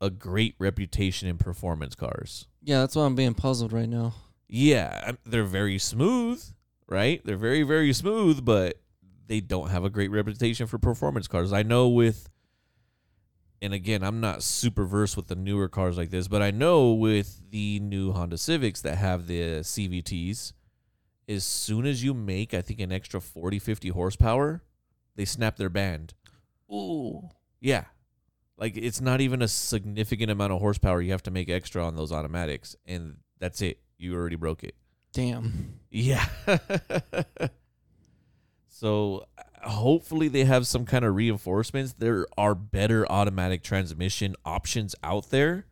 a great reputation in performance cars. Yeah, that's why I'm being puzzled right now. Yeah, they're very smooth, right? They're very very smooth, but they don't have a great reputation for performance cars. I know with and again, I'm not super versed with the newer cars like this, but I know with the new Honda Civics that have the CVTs, as soon as you make, I think, an extra 40, 50 horsepower, they snap their band. Ooh. Yeah. Like it's not even a significant amount of horsepower you have to make extra on those automatics, and that's it. You already broke it. Damn. Yeah. so hopefully they have some kind of reinforcements. There are better automatic transmission options out there.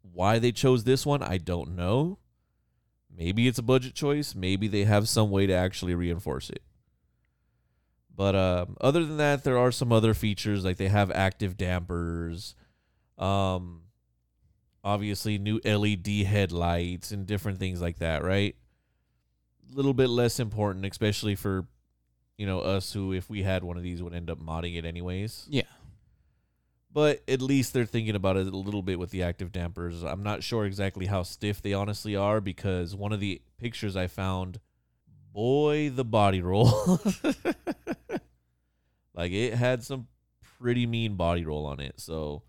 Why they chose this one, I don't know. Maybe it's a budget choice. Maybe they have some way to actually reinforce it. But um, other than that, there are some other features like they have active dampers. Um, obviously new LED headlights and different things like that, right? A little bit less important, especially for you know us who, if we had one of these, would end up modding it anyways. Yeah. But at least they're thinking about it a little bit with the active dampers. I'm not sure exactly how stiff they honestly are because one of the pictures I found, boy, the body roll. like it had some pretty mean body roll on it. So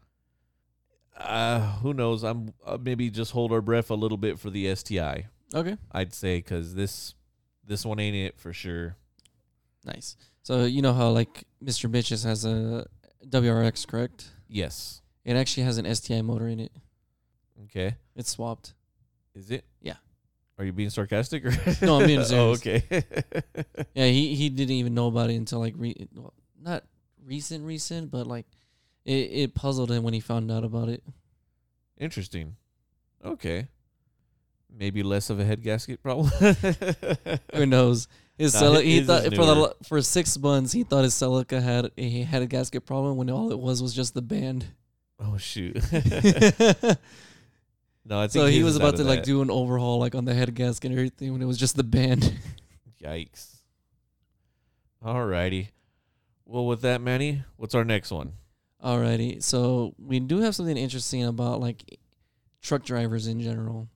uh who knows? I'm uh, maybe just hold our breath a little bit for the STI. Okay. I'd say cuz this this one ain't it for sure. Nice. So you know how like Mr. Bitches has a WRX, correct? Yes. It actually has an STI motor in it. Okay. It's swapped. Is it? Yeah. Are you being sarcastic or No, I'm being serious. oh, okay. Yeah, he he didn't even know about it until like re- well, not recent recent, but like it it puzzled him when he found out about it. Interesting. Okay. Maybe less of a head gasket problem. Who knows? His Nah, Celica, his he is thought for the for six months he thought his Celica had a had a gasket problem when all it was was just the band. oh shoot. no, I think so he his was about to of like do an overhaul like on the head gasket and everything when it was just the band. Yikes. Alrighty. Well, with that, Manny, what's our next one? Alrighty, so we do have something interesting about like truck drivers in general,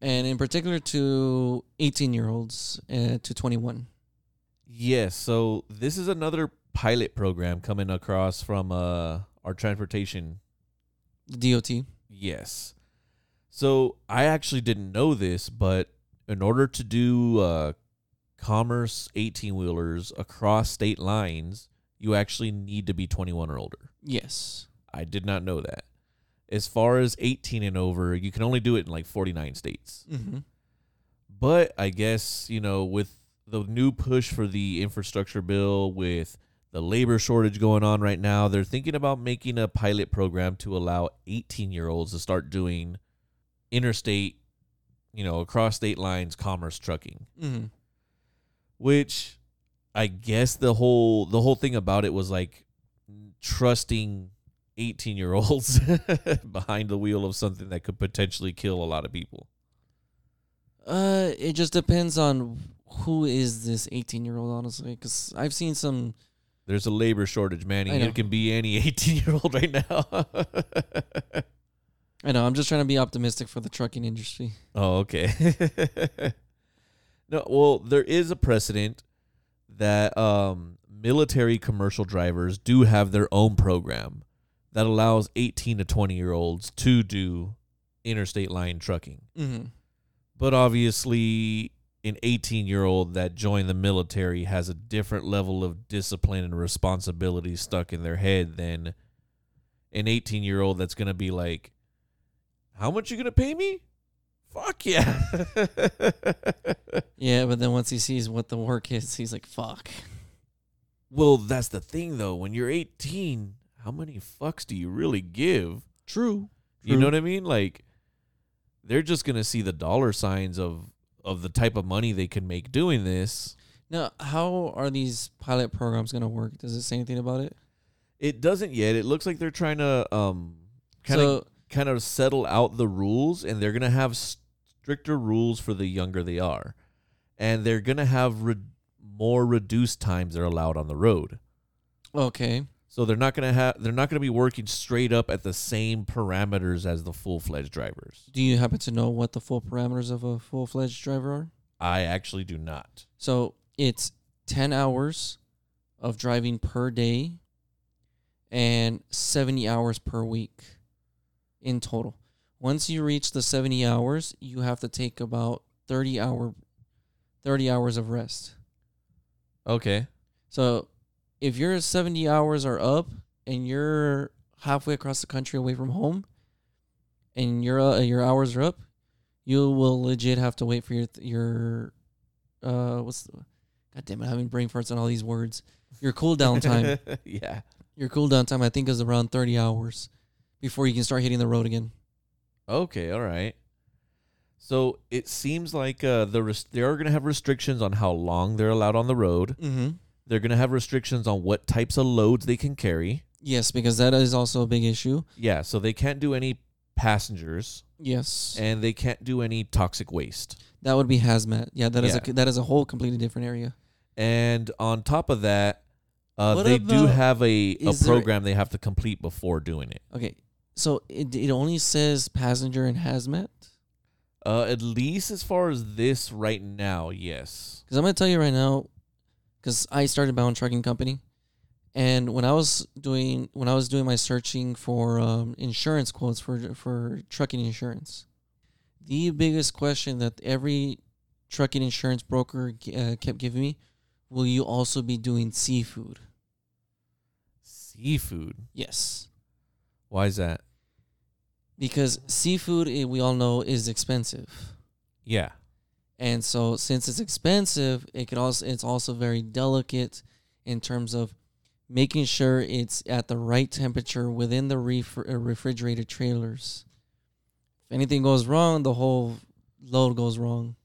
and in particular to eighteen year olds uh, to twenty one. Yes. So this is another pilot program coming across from uh, our transportation DOT. Yes. So I actually didn't know this, but in order to do uh, commerce 18 wheelers across state lines, you actually need to be 21 or older. Yes. I did not know that. As far as 18 and over, you can only do it in like 49 states. Mm-hmm. But I guess, you know, with the new push for the infrastructure bill, with the labor shortage going on right now, they're thinking about making a pilot program to allow 18 year olds to start doing interstate, you know, across state lines commerce trucking. Mm-hmm. Which I guess the whole the whole thing about it was like trusting 18 year olds behind the wheel of something that could potentially kill a lot of people. Uh, it just depends on who is this 18 year old, honestly, because I've seen some. There's a labor shortage, Manny. Know. It can be any 18 year old right now. I know. I'm just trying to be optimistic for the trucking industry. oh, okay. no, well, there is a precedent that um, military commercial drivers do have their own program that allows 18 to 20 year olds to do interstate line trucking. Mm-hmm. But obviously, an 18 year old that joined the military has a different level of discipline and responsibility stuck in their head than an 18 year old that's going to be like, How much you going to pay me? Fuck yeah. Yeah, but then once he sees what the work is, he's like, "Fuck." well, that's the thing though. When you're 18, how many fucks do you really give? True. You know what I mean? Like, they're just going to see the dollar signs of, of the type of money they can make doing this. Now, how are these pilot programs going to work? Does it say anything about it? It doesn't yet. It looks like they're trying to um kind of so, kind of settle out the rules, and they're gonna have stricter rules for the younger they are, and they're gonna have re- more reduced times they're allowed on the road. okay. So they're not gonna have they're not gonna be working straight up at the same parameters as the full fledged drivers. Do you happen to know what the full parameters of a full fledged driver are? I actually do not. So it's 10 hours of driving per day and 70 hours per week in total. Once you reach the 70 hours, you have to take about 30 hour 30 hours of rest. Okay. So if your 70 hours are up and you're halfway across the country away from home and your uh, your hours are up, you will legit have to wait for your your uh what's the, God damn it, I'm having brain farts on all these words. Your cool down time. yeah. your cool down time I think is around 30 hours before you can start hitting the road again. Okay, all right. So it seems like uh, the res- they are going to have restrictions on how long they're allowed on the road. Mhm. They're going to have restrictions on what types of loads they can carry. Yes, because that is also a big issue. Yeah, so they can't do any passengers Yes. and they can't do any toxic waste. that would be hazmat. Yeah, that is Yeah. a that is a whole completely different area. And on top of that, uh, they do have a, a is there- program they have to complete before doing it. Okay. So it it only says passenger and hazmat. Uh, at least as far as this right now, yes. Because I'm gonna tell you right now, because I started my own trucking company, and when I was doing when I was doing my searching for um, insurance quotes for for trucking insurance, the biggest question that every trucking insurance broker uh, kept giving me, will you also be doing seafood? Seafood. Yes, Why is that? because seafood eh, we all know is expensive. Yeah. And so since it's expensive, it could also it's also very delicate in terms of making sure it's at the right temperature within the refri- uh, refrigerated trailers. If anything goes wrong, the whole load goes wrong.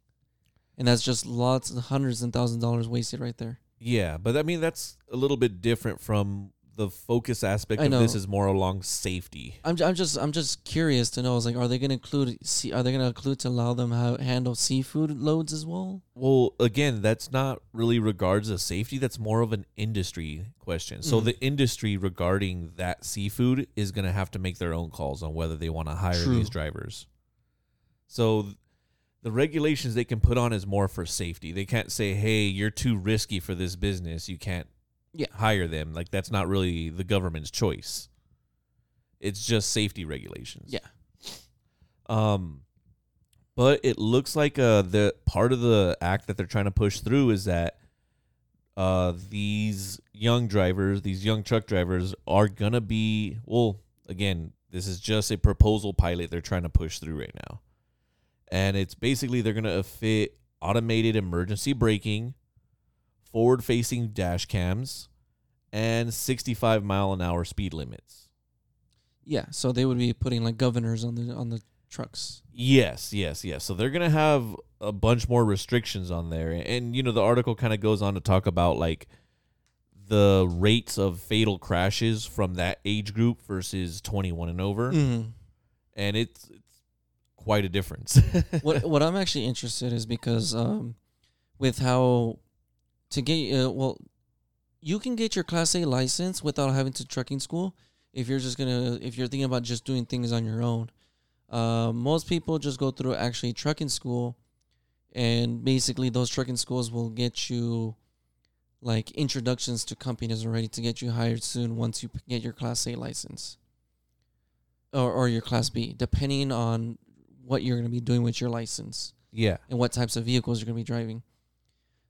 And that's just lots of hundreds and thousands of dollars wasted right there. Yeah, but I mean that's a little bit different from the focus aspect I of this is more along safety. I'm, I'm just I'm just curious to know. Is like, are they going to include? See, are they going to include to allow them how handle seafood loads as well? Well, again, that's not really regards to safety. That's more of an industry question. So Mhm. the industry regarding that seafood is going to have to make their own calls on whether they want to hire True. these drivers. So the regulations they can put on is more for safety. They can't say, "Hey, you're too risky for this business. You can't Yeah. hire them." Like that's not really the government's choice. It's just safety regulations. Yeah. Um, but it looks like uh the part of the act that they're trying to push through is that uh these young drivers, these young truck drivers, are gonna be well. Again, This is just a proposal pilot they're trying to push through right now. And it's basically they're going to fit automated emergency braking, forward facing dash cams, and 65 mile an hour speed limits. Yeah, so they would be putting like governors on the on the trucks. Yes, yes, yes. So they're gonna have a bunch more restrictions on there, and you know the article kind of goes on to talk about like the rates of fatal crashes from that age group versus 21 and over, Mm-hmm. and it's it's quite a difference. what what I'm actually interested is because um, with how to get uh, well, you can get your Class A license without having to trucking school if you're just gonna if you're thinking about just doing things on your own. Uh, most people just go through actually trucking school, and basically those trucking schools will get you like introductions to companies already to get you hired soon once you get your Class A license or or your Class B, depending on what you're going to be doing with your license yeah, and what types of vehicles you're going to be driving.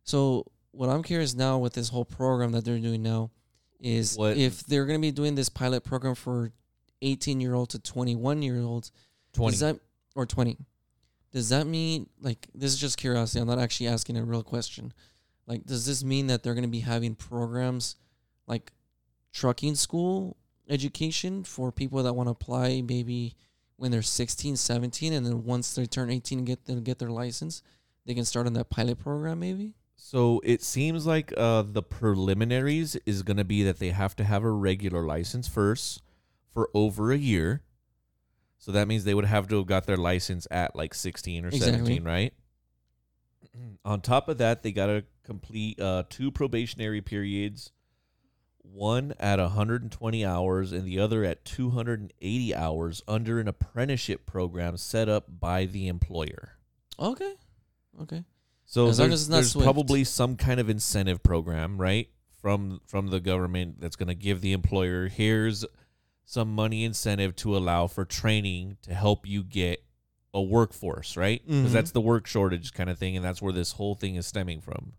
So, what I'm curious now with this whole program that they're doing now is What- if they're going to be doing this pilot program for 18 year old to 21 year olds, 20. does that or 20? Does that mean like this is just curiosity? I'm not actually asking a real question. Like, does this mean that they're going to be having programs like trucking school education for people that want to apply maybe when they're 16, 17, and then once they turn 18 and get them get their license, they can start on that pilot program maybe? So it seems like uh, the preliminaries is going to be that they have to have a regular license first for over a year. So that means they would have to have got their license at like 16 or Exactly. 17, right? On top of that, they got to complete uh, two probationary periods, one at 120 hours and the other at 280 hours under an apprenticeship program set up by the employer. Okay. Okay. So As long there's, as it's not there's Swift. probably some kind of incentive program, right, from from the government that's going to give the employer here's some money incentive to allow for training to help you get a workforce, right? Because Mhm. that's the work shortage kind of thing, and that's where this whole thing is stemming from.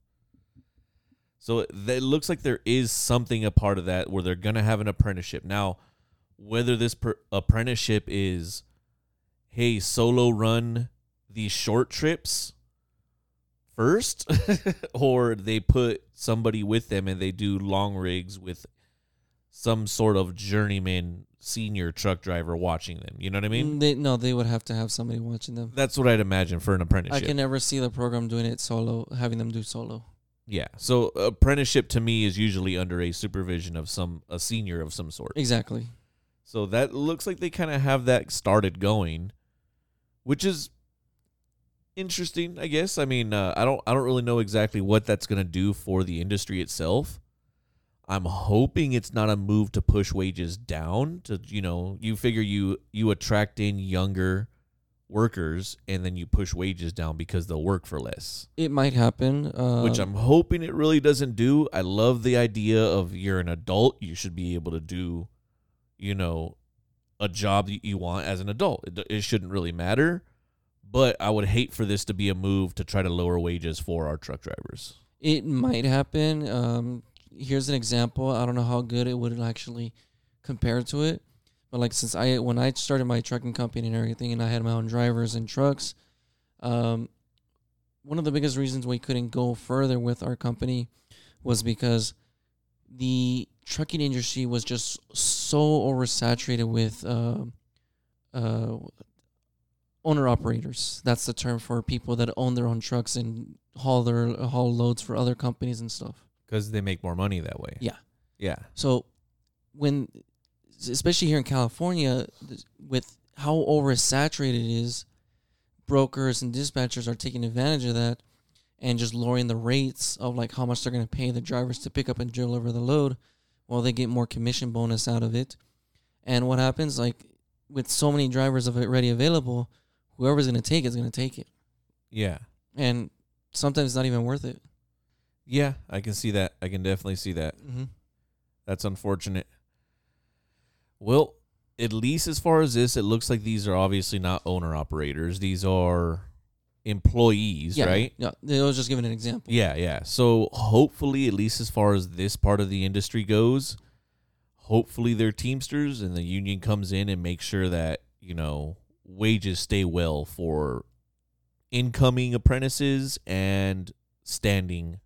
So it, it looks like there is something a part of that where they're going to have an apprenticeship. Now, whether this per- apprenticeship is, hey, solo run these short trips first, or they put somebody with them and they do long rigs with some sort of journeyman senior truck driver watching them. You know what I mean? Mm, they no, they would have to have somebody watching them. That's what I'd imagine for an apprenticeship. I can never see the program doing it solo, having them do solo. yeah. So apprenticeship to me is usually under a supervision of some a senior of some sort. Exactly. So that looks like they kind of have that started going, which is interesting, I guess. I mean, uh, I don't I don't really know exactly what that's going to do for the industry itself. I'm hoping it's not a move to push wages down to, you know, you figure you you attract in younger workers and then you push wages down because they'll work for less. It might happen. Uh, Which I'm hoping it really doesn't do. I love the idea of you're an adult, you should be able to do, you know, a job that you want as an adult. It, it shouldn't really matter, but I would hate for this to be a move to try to lower wages for our truck drivers. It might happen. Um, here's an example. I don't know how good it would actually compare to it, but like since I when I started my trucking company and everything, and I had my own drivers and trucks, um, one of the biggest reasons we couldn't go further with our company was because the trucking industry was just so oversaturated with uh, uh, owner operators. That's the term for people that own their own trucks and haul their haul loads for other companies and stuff. Because they make more money that way. Yeah. Yeah. So when especially here in California with how oversaturated it is, brokers and dispatchers are taking advantage of that and just lowering the rates of like how much they're going to pay the drivers to pick up and deliver the load while they get more commission bonus out of it. And what happens like with so many drivers of it ready available, whoever's going to take it is going to take it. Yeah. And sometimes it's not even worth it. Yeah. I can see that. I can definitely see that. Mm-hmm. That's unfortunate. Well, at least as far as this, it looks like these are obviously not owner operators. These are employees, Yeah, right? Yeah, I was just giving an example. Yeah, yeah. So hopefully, at least as far as this part of the industry goes, hopefully they're Teamsters and the union comes in and makes sure that, you know, wages stay well for incoming apprentices and standing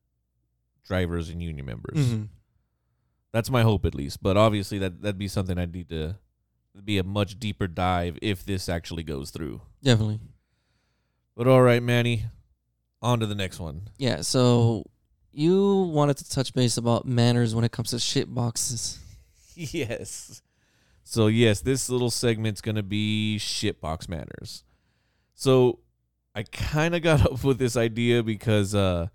drivers and union members. Mhm. That's my hope at least. But obviously that that'd be something I'd need to be a much deeper dive if this actually goes through. Definitely. But all right, Manny, on to the next one. Yeah. So you wanted to touch base about manners when it comes to shit boxes. yes. So yes, this little segment's gonna be shitbox matters. So I kind of got up with this idea because, uh,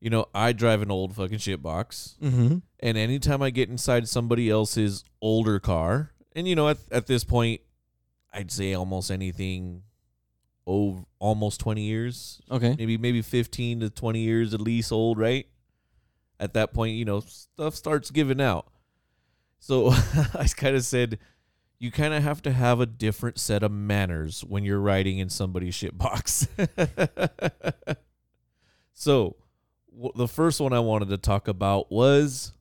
you know, I drive an old fucking shitbox, Mm-hmm. and anytime I get inside somebody else's older car, and you know, at at this point, I'd say almost anything, over almost twenty years, Okay. maybe maybe 15 to 20 years at least old right at that point you know stuff starts giving out so i kind of said you kind of have to have a different set of manners when you're riding in somebody's shit box so w- the first one i wanted to talk about was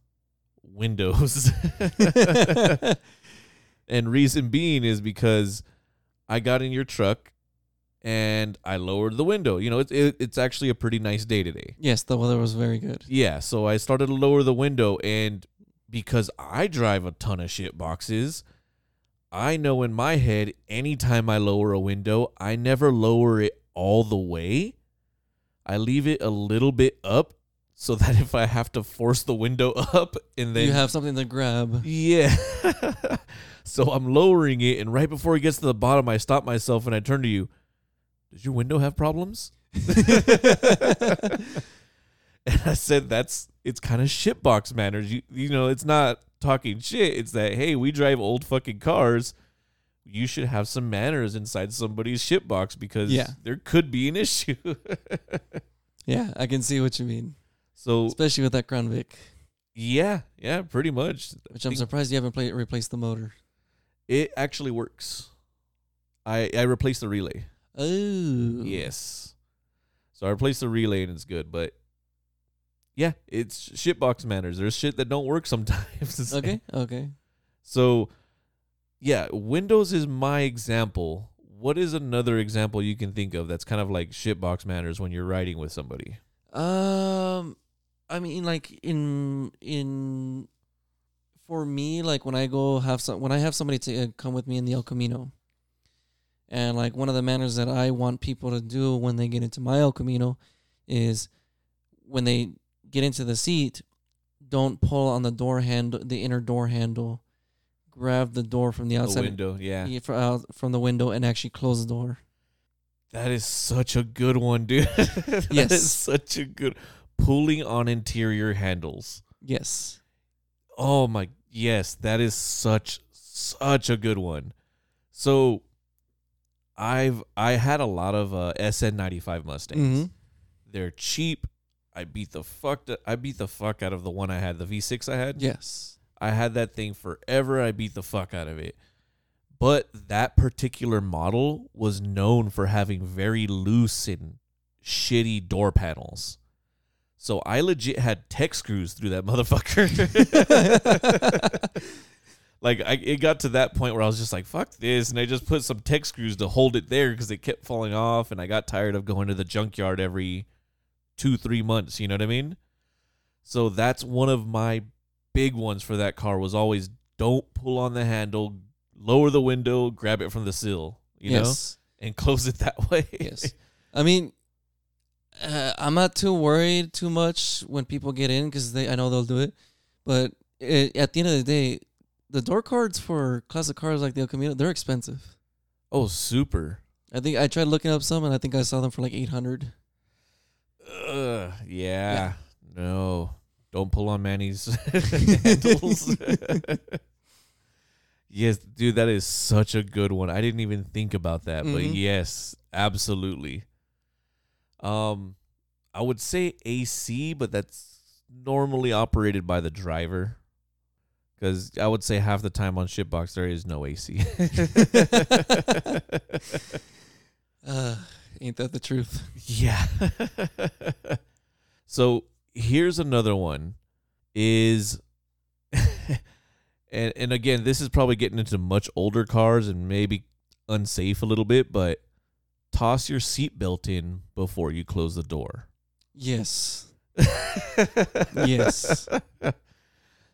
windows and reason being is because i got in your truck and I lowered the window. You know, it's it, it's actually a pretty nice day today. yes, the weather was very good. Yeah, so I started to lower the window, and because I drive a ton of shit boxes, I know in my head, anytime I lower a window, I never lower it all the way. I leave it a little bit up so that if I have to force the window up and then you have something to grab. yeah. so I'm lowering it, and right before it gets to the bottom, I stop myself and I turn to you. Does your window have problems? and I said, "That's it's kind of shitbox manners. You you know, it's not talking shit. It's that hey, we drive old fucking cars. You should have some manners inside somebody's shitbox because Yeah. there could be an issue. yeah, I can see what you mean, so especially with that Crown Vic, yeah, yeah, pretty much. which I'm surprised you haven't play, replaced the motor. It actually works. I I replaced the relay. Oh, Yes. So I replaced the relay and it's good, but yeah, it's shitbox manners. There's shit that don't work sometimes. Okay, okay. So yeah, Windows is my example. What is another example you can think of that's kind of like shitbox manners when you're riding with somebody? Um, I mean, like in in for me, like when I go have some when I have somebody to uh, come with me in the El Camino, and like one of the manners that I want people to do when they get into my El Camino is when they get into the seat, don't pull on the door handle, the inner door handle. Grab the door from the The outside, window, yeah. yeah, fr- out from the window, and actually close the door. That is such a good one, dude. That Yes. is such a good pulling on interior handles. Yes. Oh my yes, that is such such a good one. So I've I had a lot of uh, SN95 Mustangs. Mhm. They're cheap. I beat the fuck I beat the fuck out of the one I had, the V6 I had. Yes. I had that thing forever. I beat the fuck out of it. But that particular model was known for having very loose and shitty door panels. So I legit had tech screws through that motherfucker. like I, it got to that point where I was just like, "Fuck this," and I just put some tech screws to hold it there because it kept falling off, and I got tired of going to the junkyard every two, three months. You know what I mean? So that's one of my big ones for that car was always don't pull on the handle, lower the window, grab it from the sill, you yes. know, and close it that way. Yes. I mean, uh, I'm not too worried too much when people get in because they I know they'll do it, but it, at the end of the day, the door cards for classic cars like the El Camino they're expensive. oh, super. I think I tried looking up some and I think I saw them for like eight hundred. Ugh, yeah. No. Don't pull on Manny's handles. yes, dude, that is such a good one. I didn't even think about that, but Mhm. yes, absolutely. Um I would say AC, but that's normally operated by the driver. Cuz I would say half the time on shitbox there is no AC. Uh, ain't that the truth? Yeah. so here's another one is And and again, this is probably getting into much older cars and maybe unsafe a little bit, but toss your seatbelt in before you close the door. Yes. Yes.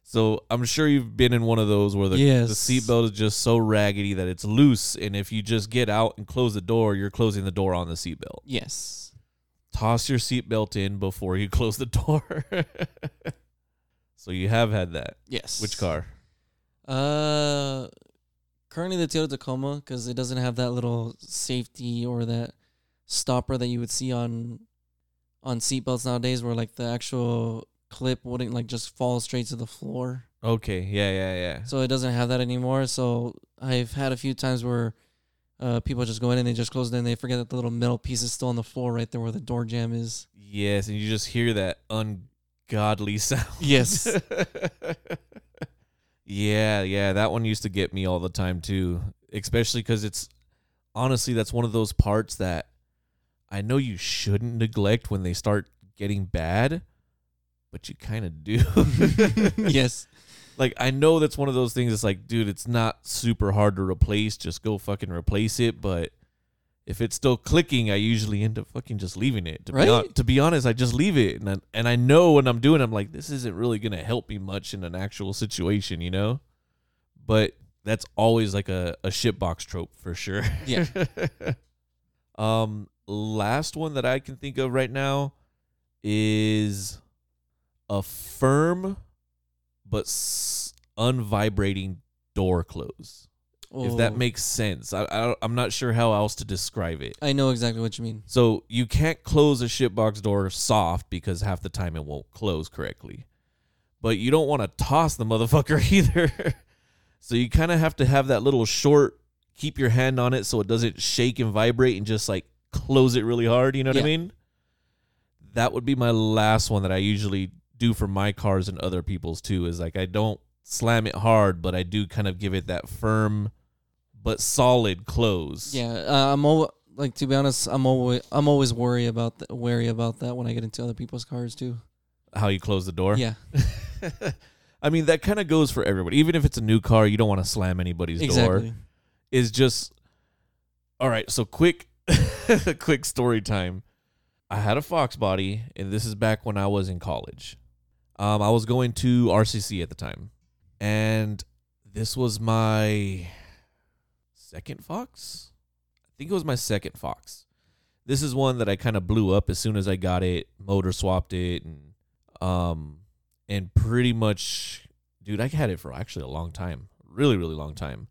So I'm sure you've been in one of those where the, Yes. the seatbelt is just so raggedy that it's loose, and if you just get out and close the door, you're closing the door on the seatbelt. Yes. Toss your seatbelt in before you close the door. so you have had that. Yes. Which car? Uh, currently the Toyota Tacoma because it doesn't have that little safety or that stopper that you would see on on seatbelts nowadays, where like the actual clip wouldn't like just fall straight to the floor. Okay, yeah, yeah, yeah. So it doesn't have that anymore. So I've had a few times where uh, people just go in and they just close it and they forget that the little metal piece is still on the floor right there where the door jamb is. Yes, and you just hear that ungodly sound. Yes. yeah, yeah, that one used to get me all the time too, especially because it's honestly that's one of those parts that I know you shouldn't neglect when they start getting bad, but you kind of do. yes. like I know that's one of those things. It's like, dude, it's not super hard to replace. Just go fucking replace it. But if it's still clicking, I usually end up fucking just leaving it. To be hon- Right? to be honest, I just leave it, and I, and I know when I'm doing, it, I'm like, this isn't really gonna help me much in an actual situation, you know. But that's always like a a shitbox trope for sure. Yeah. um, last one that I can think of right now is a firm but s- unvibrating door close. If that Oh, makes sense, I, I I'm not sure how else to describe it. I know exactly what you mean. So you can't close a shitbox door soft because half the time it won't close correctly. But you don't want to toss the motherfucker either. so you kind of have to have that little short, keep your hand on it so it doesn't shake and vibrate and just like close it really hard. You know what I mean? That would be my last one that I usually do for my cars and other people's too. Is like I don't slam it hard, but I do kind of give it that firm but solid close. Yeah, uh, I'm al- like to be honest, I'm always I'm always worry about th- wary about that when I get into other people's cars too. How you close the door? Yeah, I mean, that kind of goes for everybody. Even if it's a new car, you don't want to slam anybody's door. exactly. Is just all right. So quick, quick story time. I had a Fox body, and this is back when I was in college. Um, I was going to RCC at the time, and this was my second Fox. I think it was my second Fox. This is one that I kind of blew up as soon as I got it, motor swapped it, and um, and pretty much, dude, I had it for actually a long time, really, really long time.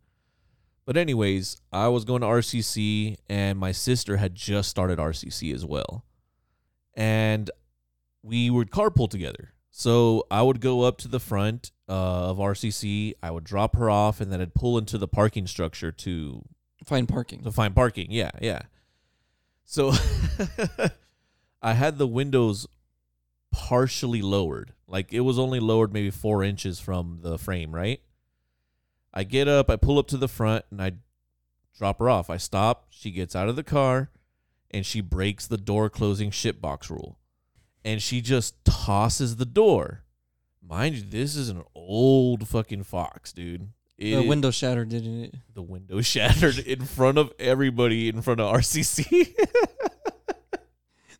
But anyways, I was going to RCC, and my sister had just started RCC as well, and we would carpool together. So I would go up to the front uh, of RCC, I would drop her off, and then I'd pull into the parking structure to Find parking. to find parking. Yeah, yeah. So I had the windows partially lowered. Like it was only lowered maybe four inches from the frame, right? I get up, I pull up to the front, and I drop her off. I stop. She gets out of the car, and she breaks the door closing shitbox rule. And she just tosses the door. Mind you, this is an old fucking Fox, dude. the window shattered, didn't it? the window shattered in front of everybody in front of RCC.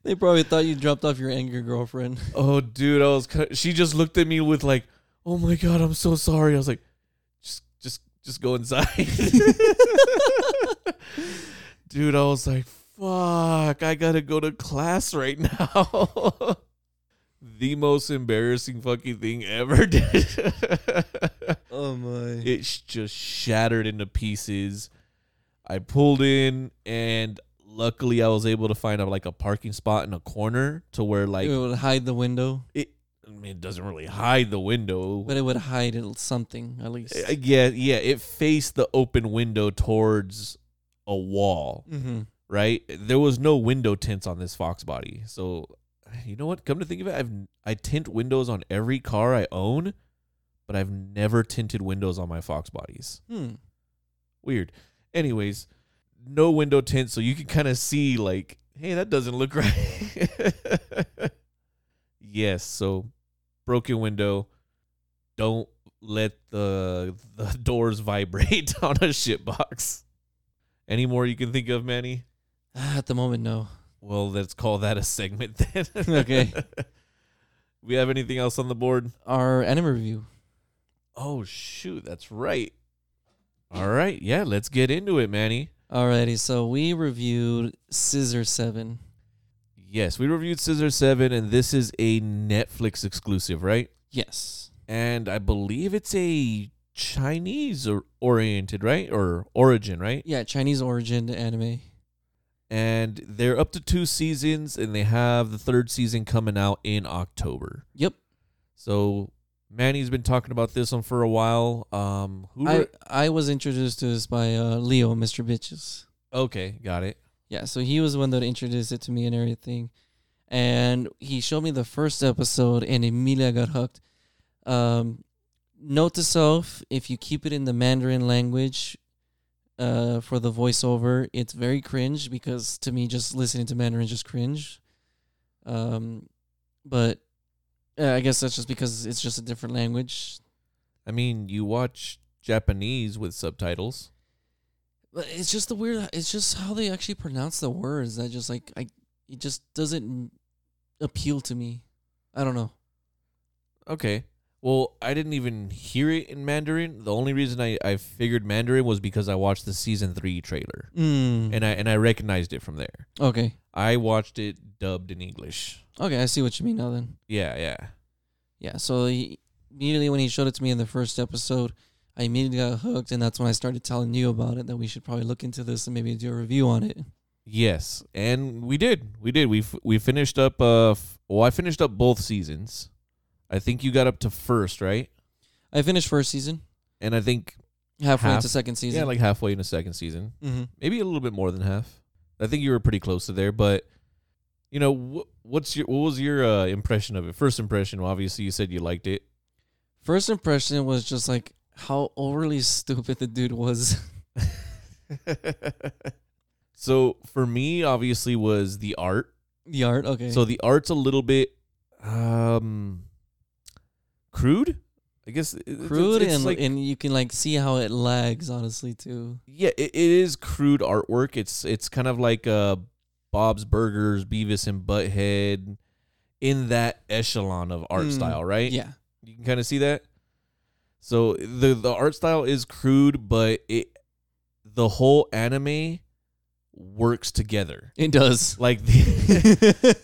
They probably thought you dropped off your angry girlfriend. oh, dude, I was. She just looked at me with like, "Oh my god, I'm so sorry." I was like, "Just, just, just go inside." dude, I was like, "Fuck, I gotta go to class right now." the most embarrassing fucking thing ever did. Oh my! it just shattered into pieces. I pulled in, and luckily, I was able to find a, like a parking spot in a corner to where like it would hide the window, it. I mean, it doesn't really hide the window. but it would hide something at least. Uh, yeah, yeah, it faced the open window towards a wall, mm-hmm. Right? There was no window tints on this Fox body, so you know what? Come to think of it, I've I tint windows on every car I own, but I've never tinted windows on my Fox bodies. Hmm. Weird. Anyways, no window tint, so you can kind of see like, hey, that doesn't look right. yes, so broken window. Don't let the the doors vibrate on a shitbox. Any more you can think of, Manny? Ah, at the moment, no. Well, let's call that a segment then. Okay. we have anything else on the board? Our anime review. Oh shoot, that's right. All right, yeah, let's get into it, Manny. Alrighty, so we reviewed Scissor Seven. Yes, we reviewed Scissor Seven, and this is a Netflix exclusive, right? Yes. And I believe it's a Chinese or oriented, right? Or origin, right? Yeah, Chinese origin anime. And they're up to two seasons, and they have the third season coming out in October. Yep. So Manny's been talking about this one for a while. Um, who? I re- I was introduced to this by uh, Leo, Mr. Bitches. okay, got it. Yeah, so he was the one that introduced it to me and everything. And he showed me the first episode and immediately I got hooked. Um, note to self, if you keep it in the Mandarin language uh, for the voiceover, it's very cringe because to me, just listening to Mandarin is just cringe. Um, but uh, I guess that's just because it's just a different language. I mean, you watch Japanese with subtitles. But it's just the weird. It's just how they actually pronounce the words that just like I. It just doesn't appeal to me. I don't know. Okay. Well, I didn't even hear it in Mandarin. The only reason I, I figured Mandarin was because I watched the season three trailer. Mm. And I and I recognized it from there. okay. I watched it dubbed in English. Okay, I see what you mean now. Then. Yeah, yeah. Yeah. So he, immediately when he showed it to me in the first episode, I immediately got hooked, and that's when I started telling you about it. That we should probably look into this and maybe do a review on it. Yes, and we did. We did. We f- we finished up. Uh, f- well, I finished up both seasons. I think you got up to first, right? I finished first season, And I think halfway Half- into second season. yeah, like halfway in the second season, mm-hmm. maybe a little bit more than half. I think you were pretty close to there, but you know, wh- what's your what was your uh, impression of it? First impression. Well, obviously, you said you liked it. First impression was just like how overly stupid the dude was. so for me, obviously, was the art. the art, okay. So the art's a little bit um crude. I guess it- it's- crude it's and like, and you can like see how it lags honestly too. yeah, it, it is crude artwork. It's it's kind of like uh Bob's Burgers, Beavis and Butthead in that echelon of art Mm, style, right? Yeah. You can kind of see that. So the the art style is crude, but it the whole anime works together. It does. Like the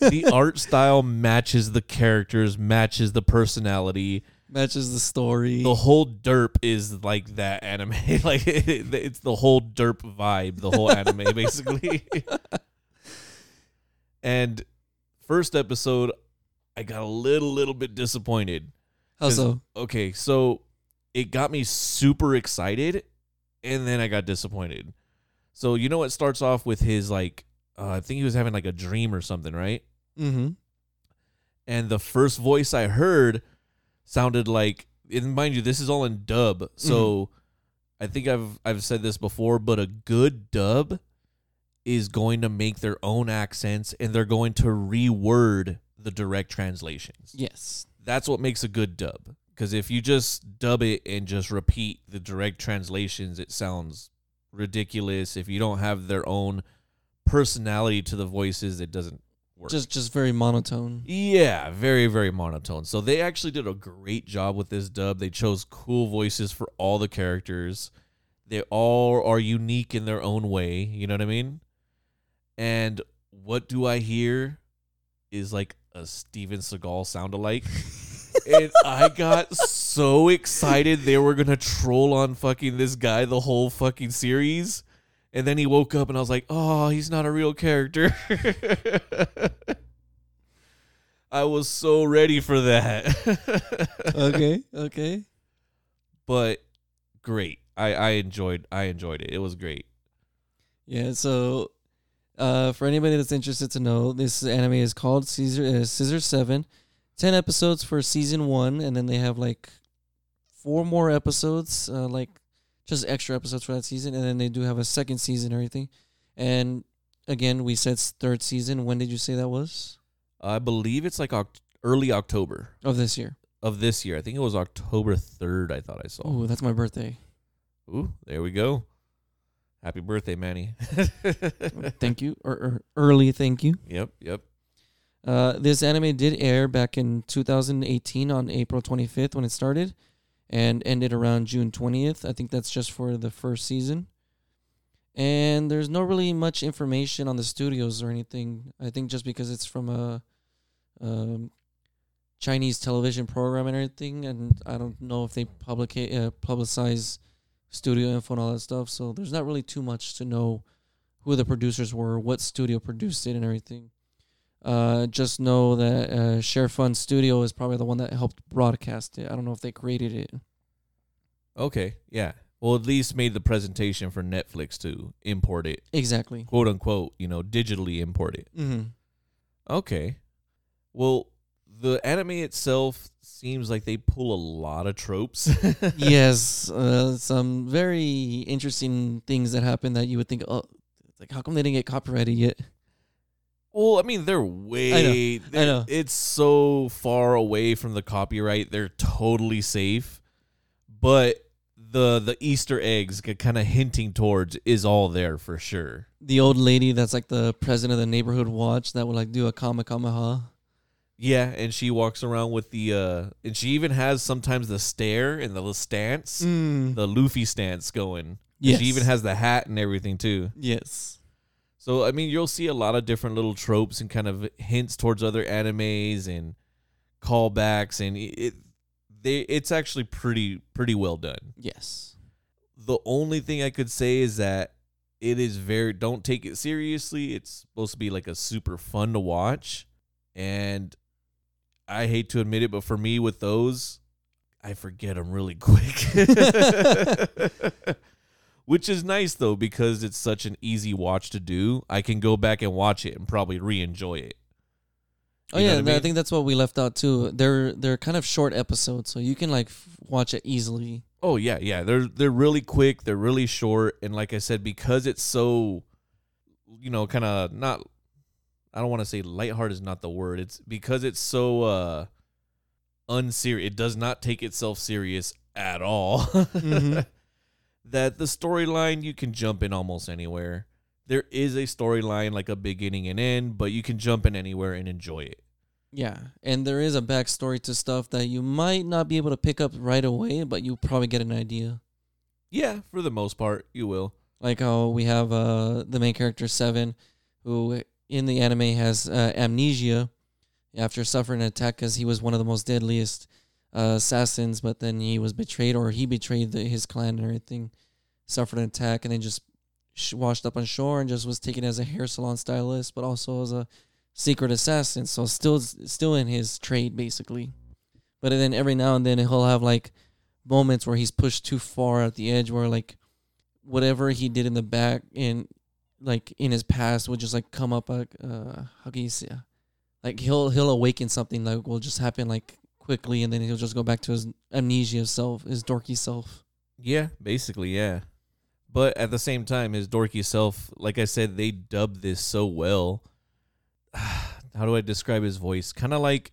the art style matches the characters, matches the personality. Matches the story. The whole derp is like that anime. like it, it's the whole derp vibe, the whole anime basically. and first episode, I got a little little bit disappointed. How so? Okay, so it got me super excited, and then I got disappointed. So you know, it starts off with his like, uh, I think he was having like a dream or something, right? Mm-hmm. And the first voice I heard sounded like, and mind you, this is all in dub. So I think I've I've said this before, but a good dub is going to make their own accents, and they're going to reword the direct translations Yes. that's what makes a good dub. Because if you just dub it and just repeat the direct translations, it sounds ridiculous. If you don't have their own personality to the voices, it doesn't work. Just just very monotone. yeah, very very monotone. So they actually did a great job with this dub. They chose cool voices for all the characters. They all are unique in their own way. You know what I mean? And what do I hear is like a Steven Seagal sound alike. and I got so excited they were gonna troll on fucking this guy the whole fucking series. And then he woke up and I was like, oh, he's not a real character. I was so ready for that. okay. Okay. but great. I, I enjoyed I enjoyed it. It was great. Yeah. So, uh, for anybody that's interested to know, this anime is called Caesar uh, Scissor Seven. Ten episodes for season one, and then they have like four more episodes, uh, like just extra episodes for that season, and then they do have a second season, and everything. And again, we said third season. When did you say that was? I believe it's like oct- early October Of this year. of this year. I think it was October 3rd, I thought I saw. Oh, that's my birthday. Ooh, there we go. Happy birthday, Manny. thank you, or, or early thank you. Yep, yep. Uh, this anime did air back in 2018 on April 25th when it started, and ended around June 20th. I think that's just for the first season. And there's no really much information on the studios or anything. I think just because it's from a um, Chinese television program and everything, and I don't know if they publicate uh, publicize studio info and all that stuff. So there's not really too much to know who the producers were, what studio produced it, and everything. Uh, just know that uh, Share Fun Studio is probably the one that helped broadcast it. I don't know if they created it. Okay, yeah. Well, at least made the presentation for Netflix to import it, Exactly. quote unquote, you know, digitally import it. Mm-hmm. Okay. Well, the anime itself seems like they pull a lot of tropes. yes, uh, some very interesting things that happen that you would think, oh, it's like how come they didn't get copyrighted yet? Well, I mean, they're way. I they're- know. It's so far away from the copyright. They're totally safe, but the the Easter eggs, kind of hinting towards, is all there for sure. The old lady that's like the president of the neighborhood watch that would like do a kamehameha. Yeah, and she walks around with the, uh and she even has sometimes the stare and the stance, Mm. the Luffy stance going. Yes. She even has the hat and everything too. Yes. So I mean, you'll see a lot of different little tropes and kind of hints towards other animes and callbacks, and it they it's actually pretty pretty well done. Yes. The only thing I could say is that it is very don't take it seriously. It's supposed to be like a super fun to watch, and I hate to admit it, but for me with those, I forget them really quick. Which is nice though because it's such an easy watch to do. I can go back and watch it and probably re-enjoy it. Oh You know yeah, I I, think that's what we left out too. They're they're kind of short episodes, so you can like f- watch it easily. Oh yeah, yeah. They're they're really quick. They're really short, and like I said, because it's so, you know, kind of not. I don't want to say lighthearted is not the word. It's because it's so uh unserious. It does not take itself serious at all. Mhm. That the storyline you can jump in almost anywhere. There is a storyline like a beginning and end, but you can jump in anywhere and enjoy it. Yeah, and there is a backstory to stuff that you might not be able to pick up right away, but you probably get an idea. Yeah, for the most part, you will. Like how we have uh the main character Seven, who in the anime has uh, amnesia after suffering an attack because he was one of the most deadliest uh, assassins, but then he was betrayed or he betrayed the, his clan and everything, suffered an attack, and then just sh- washed up on shore and just was taken as a hair salon stylist, but also as a secret assassin. So still still in his trade basically. But then every now and then he'll have like moments where he's pushed too far at the edge where like whatever he did in the back in like in his past will just like come up like uh how can you say like he'll he'll awaken something like will just happen like quickly and then he'll just go back to his amnesia self his dorky self Yeah, basically, yeah. But at the same time, his dorky self, like I said, they dubbed this so well. How do I describe his voice? Kind of like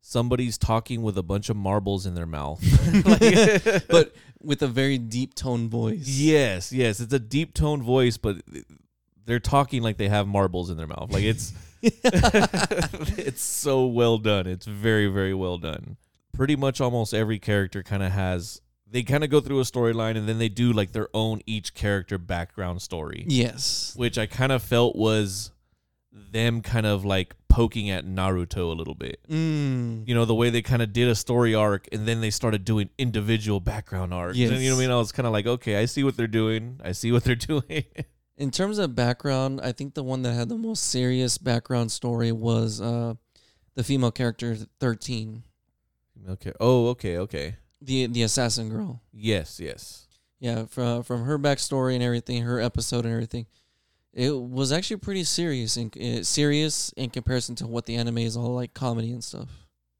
somebody's talking with a bunch of marbles in their mouth. Like- but with a very deep tone voice yes, yes, it's a deep tone voice, but they're talking like they have marbles in their mouth. Like it's it's so well done. It's very, very well done. Pretty much almost every character kind of has they kind of go through a storyline and then they do like their own each character background story, yes which I kind of felt was them kind of like poking at Naruto a little bit. mm. You know, the way they kind of did a story arc and then they started doing individual background arcs. And you know what I mean? I was kind of like, okay, I see what they're doing. I see what they're doing. In terms of background i think the one that had the most serious background story was uh the female character 13 okay. Oh, okay, okay. the the assassin girl Yes, yes. Yeah, from from her backstory and everything, her episode and everything, it was actually pretty serious and uh, serious in comparison to what the anime is all like comedy and stuff.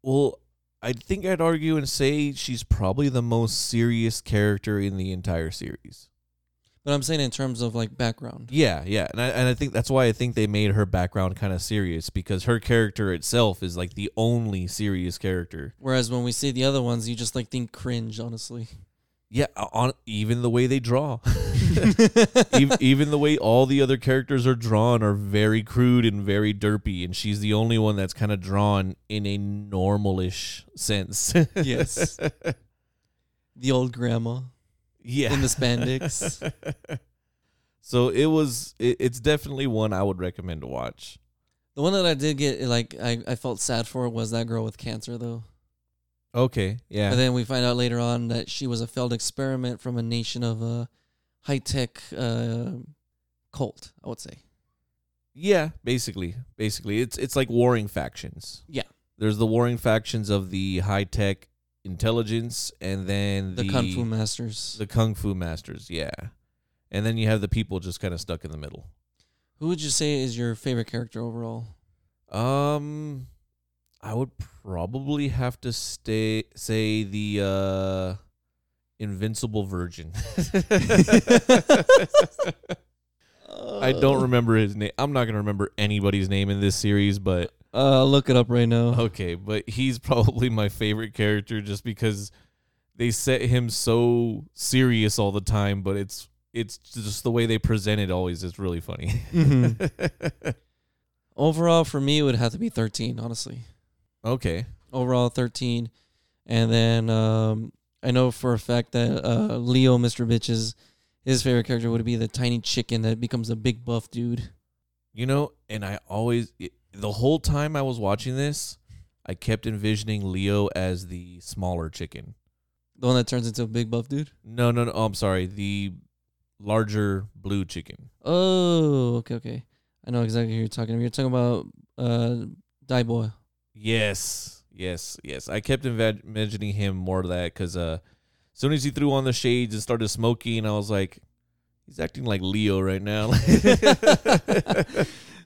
Well, I think I'd argue and say she's probably the most serious character in the entire series. But I'm saying in terms of like background. Yeah, yeah, and I, and I think that's why I think they made her background kind of serious because her character itself is like the only serious character. Whereas when we see the other ones, you just like think cringe, honestly. Yeah, on even the way they draw, even, even the way all the other characters are drawn are very crude and very derpy, and she's the only one that's kind of drawn in a normalish sense. Yes. the old grandma yeah, in the spandex. so it was. It, it's definitely one I would recommend to watch. The one that I did get like I, I felt sad for was that girl with cancer though. Okay, yeah, But then we find out later on that she was a failed experiment from a nation of a high tech uh, cult, I would say. Yeah, basically, basically, it's it's like warring factions. Yeah. there's the warring factions of the high tech intelligence, and then The, the, Kung Fu Masters. the kung fu masters. Yeah, and then you have the people just kind of stuck in the middle. Who would you say is your favorite character overall? Um, I would probably have to stay say the uh, invincible virgin. I don't remember his name. I'm not gonna remember anybody's name in this series, but Uh, I'll look it up right now. Okay, but he's probably my favorite character just because they set him so serious all the time, but it's it's just the way they present it always is really funny. Mhm. Overall, for me, it would have to be 13, honestly. okay. Overall, 13. And then um, I know for a fact that uh, Leo, Mr. Bitches, his favorite character would be the tiny chicken that becomes a big buff dude. You know, and I always it, the whole time I was watching this, I kept envisioning Leo as the smaller chicken. The one that turns into a big buff dude. No, no, no. Oh, I'm sorry. The larger blue chicken. Oh, okay, okay. I know exactly who you're talking about. You're talking about uh, Dai Bo. Yes, yes, yes. I kept imagining him more of that because uh, as soon as he threw on the shades and started smoking, I was like, he's acting like Leo right now.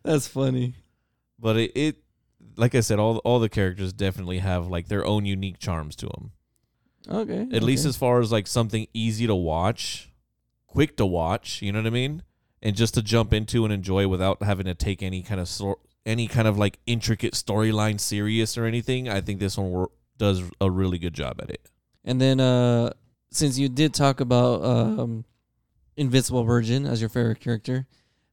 That's funny. But it, it, like I said, all all the characters definitely have like their own unique charms to them. Okay. At least as far as like something easy to watch, quick to watch. You know what I mean? And just to jump into and enjoy without having to take any kind of sort, any kind of like intricate storyline serious or anything. I think this one wor- does a really good job at it. And then, uh, since you did talk about um, Invincible Virgin as your favorite character,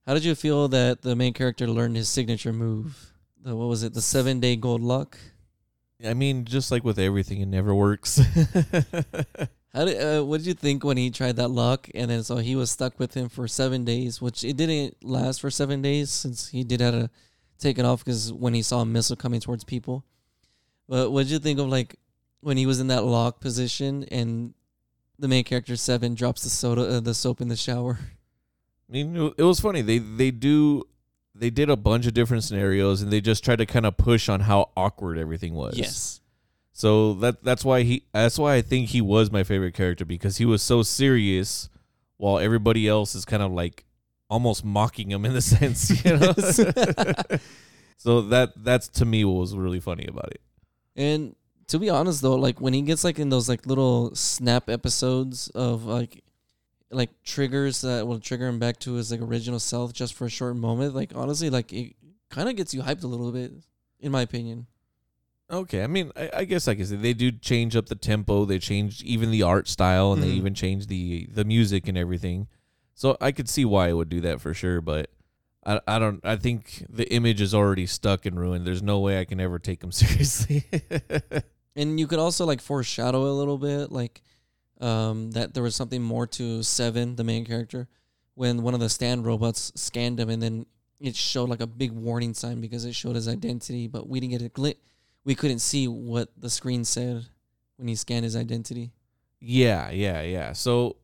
how did you feel that the main character learned his signature move? The, what was it? The seven day gold luck. I mean, just like with everything, it never works. How did uh, what did you think when he tried that luck and then so he was stuck with him for seven days, which it didn't last for seven days since he did have to take it off because when he saw a missile coming towards people. But what did you think of like when he was in that lock position and the main character Seven drops the soda, uh, the soap in the shower? I mean, it was funny. They they do they did a bunch of different scenarios, and they just tried to kind of push on how awkward everything was. Yes. So that that's why he that's why I think he was my favorite character because he was so serious while everybody else is kind of like almost mocking him in the sense, you know. so that that's to me what was really funny about it. And to be honest though, like when he gets like in those like little snap episodes of like like triggers that will trigger him back to his like original self just for a short moment, like honestly, like it kind of gets you hyped a little bit, in my opinion. Okay, I mean, I, I guess I can say they do change up the tempo. They change even the art style, and they Mhm. even change the the music and everything. So I could see why it would do that for sure. But I I don't. I think the image is already stuck and ruined. There's no way I can ever take them seriously. And you could also like foreshadow a little bit, like um, that there was something more to Seven, the main character, when one of the Stan robots scanned him, and then it showed like a big warning sign because it showed his identity, but we didn't get a glit. We couldn't see what the screen said when he scanned his identity. yeah, yeah, yeah. So.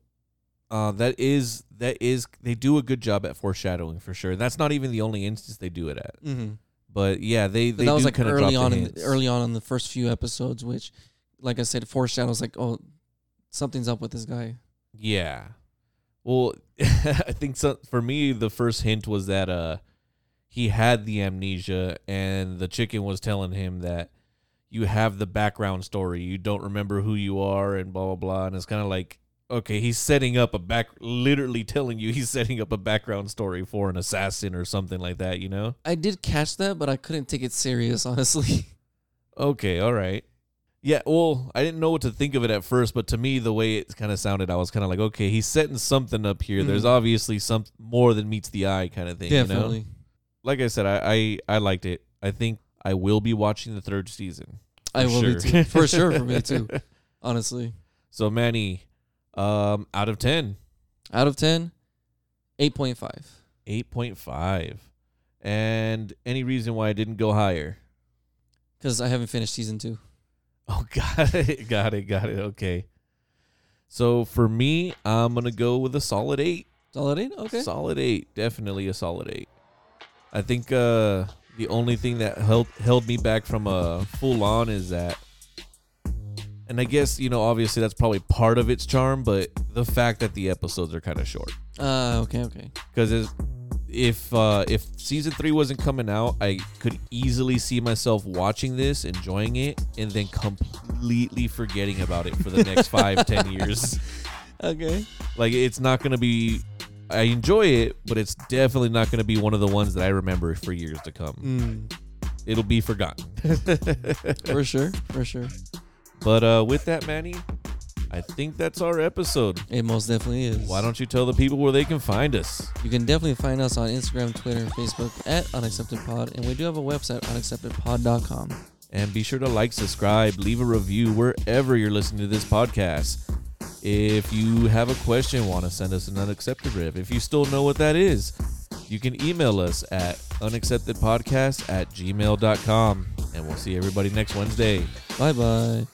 Uh, that is that is they do a good job at foreshadowing for sure. That's not even the only instance they do it at. Mm-hmm. But yeah, they they that was like early on, in the, early on in the first few episodes, which, like I said, foreshadows like, oh, something's up with this guy. Yeah. Well, I think so, for me the first hint was that uh he had the amnesia and the chicken was telling him that you have the background story. You don't remember who you are and blah blah blah and it's kind of like okay, he's setting up a back, literally telling you he's setting up a background story for an assassin or something like that. You know? I did catch that, but I couldn't take it serious, honestly. Okay, all right. Yeah, well, I didn't know what to think of it at first, but to me, the way it kind of sounded, I was kind of like, okay, he's setting something up here. There's Mhm. obviously some more than meets the eye kind of thing. You know? Definitely. Like I said, I, I I liked it. I think I will be watching the third season. I will sure. be too. For sure, for me too. Honestly. So Manny, um, out of 10, Out of 10, 8.5. 8.5. And any reason why I didn't go higher? Because I haven't finished season two. Oh, got it, got it, got it. Okay. So for me, I'm gonna go with a solid eight. Solid eight? Okay. Solid eight, definitely a solid eight. I think uh, the only thing that held held me back from a full on is that, and I guess you know, obviously that's probably part of its charm, but the fact that the episodes are kind of short. Uh, okay, okay. Because if uh, if season three wasn't coming out, I could easily see myself watching this, enjoying it, and then completely forgetting about it for the next five, ten years. Okay. Like it's not gonna be. I enjoy it, but it's definitely not gonna be one of the ones that I remember for years to come. Mm, It'll be forgotten. for sure. For sure. but uh, with that, Manny, I think that's our episode. It most definitely is. Why don't you tell the people where they can find us? You can definitely find us on Instagram, Twitter, and Facebook at UnacceptedPod, and we do have a website, unacceptedpod.com. And be sure to like, subscribe, leave a review wherever you're listening to this podcast. If you have a question, want to send us an unaccepted riv, if you still know what that is, you can email us at unacceptedpodcast at gmail.com. And we'll see everybody next Wednesday. Bye bye.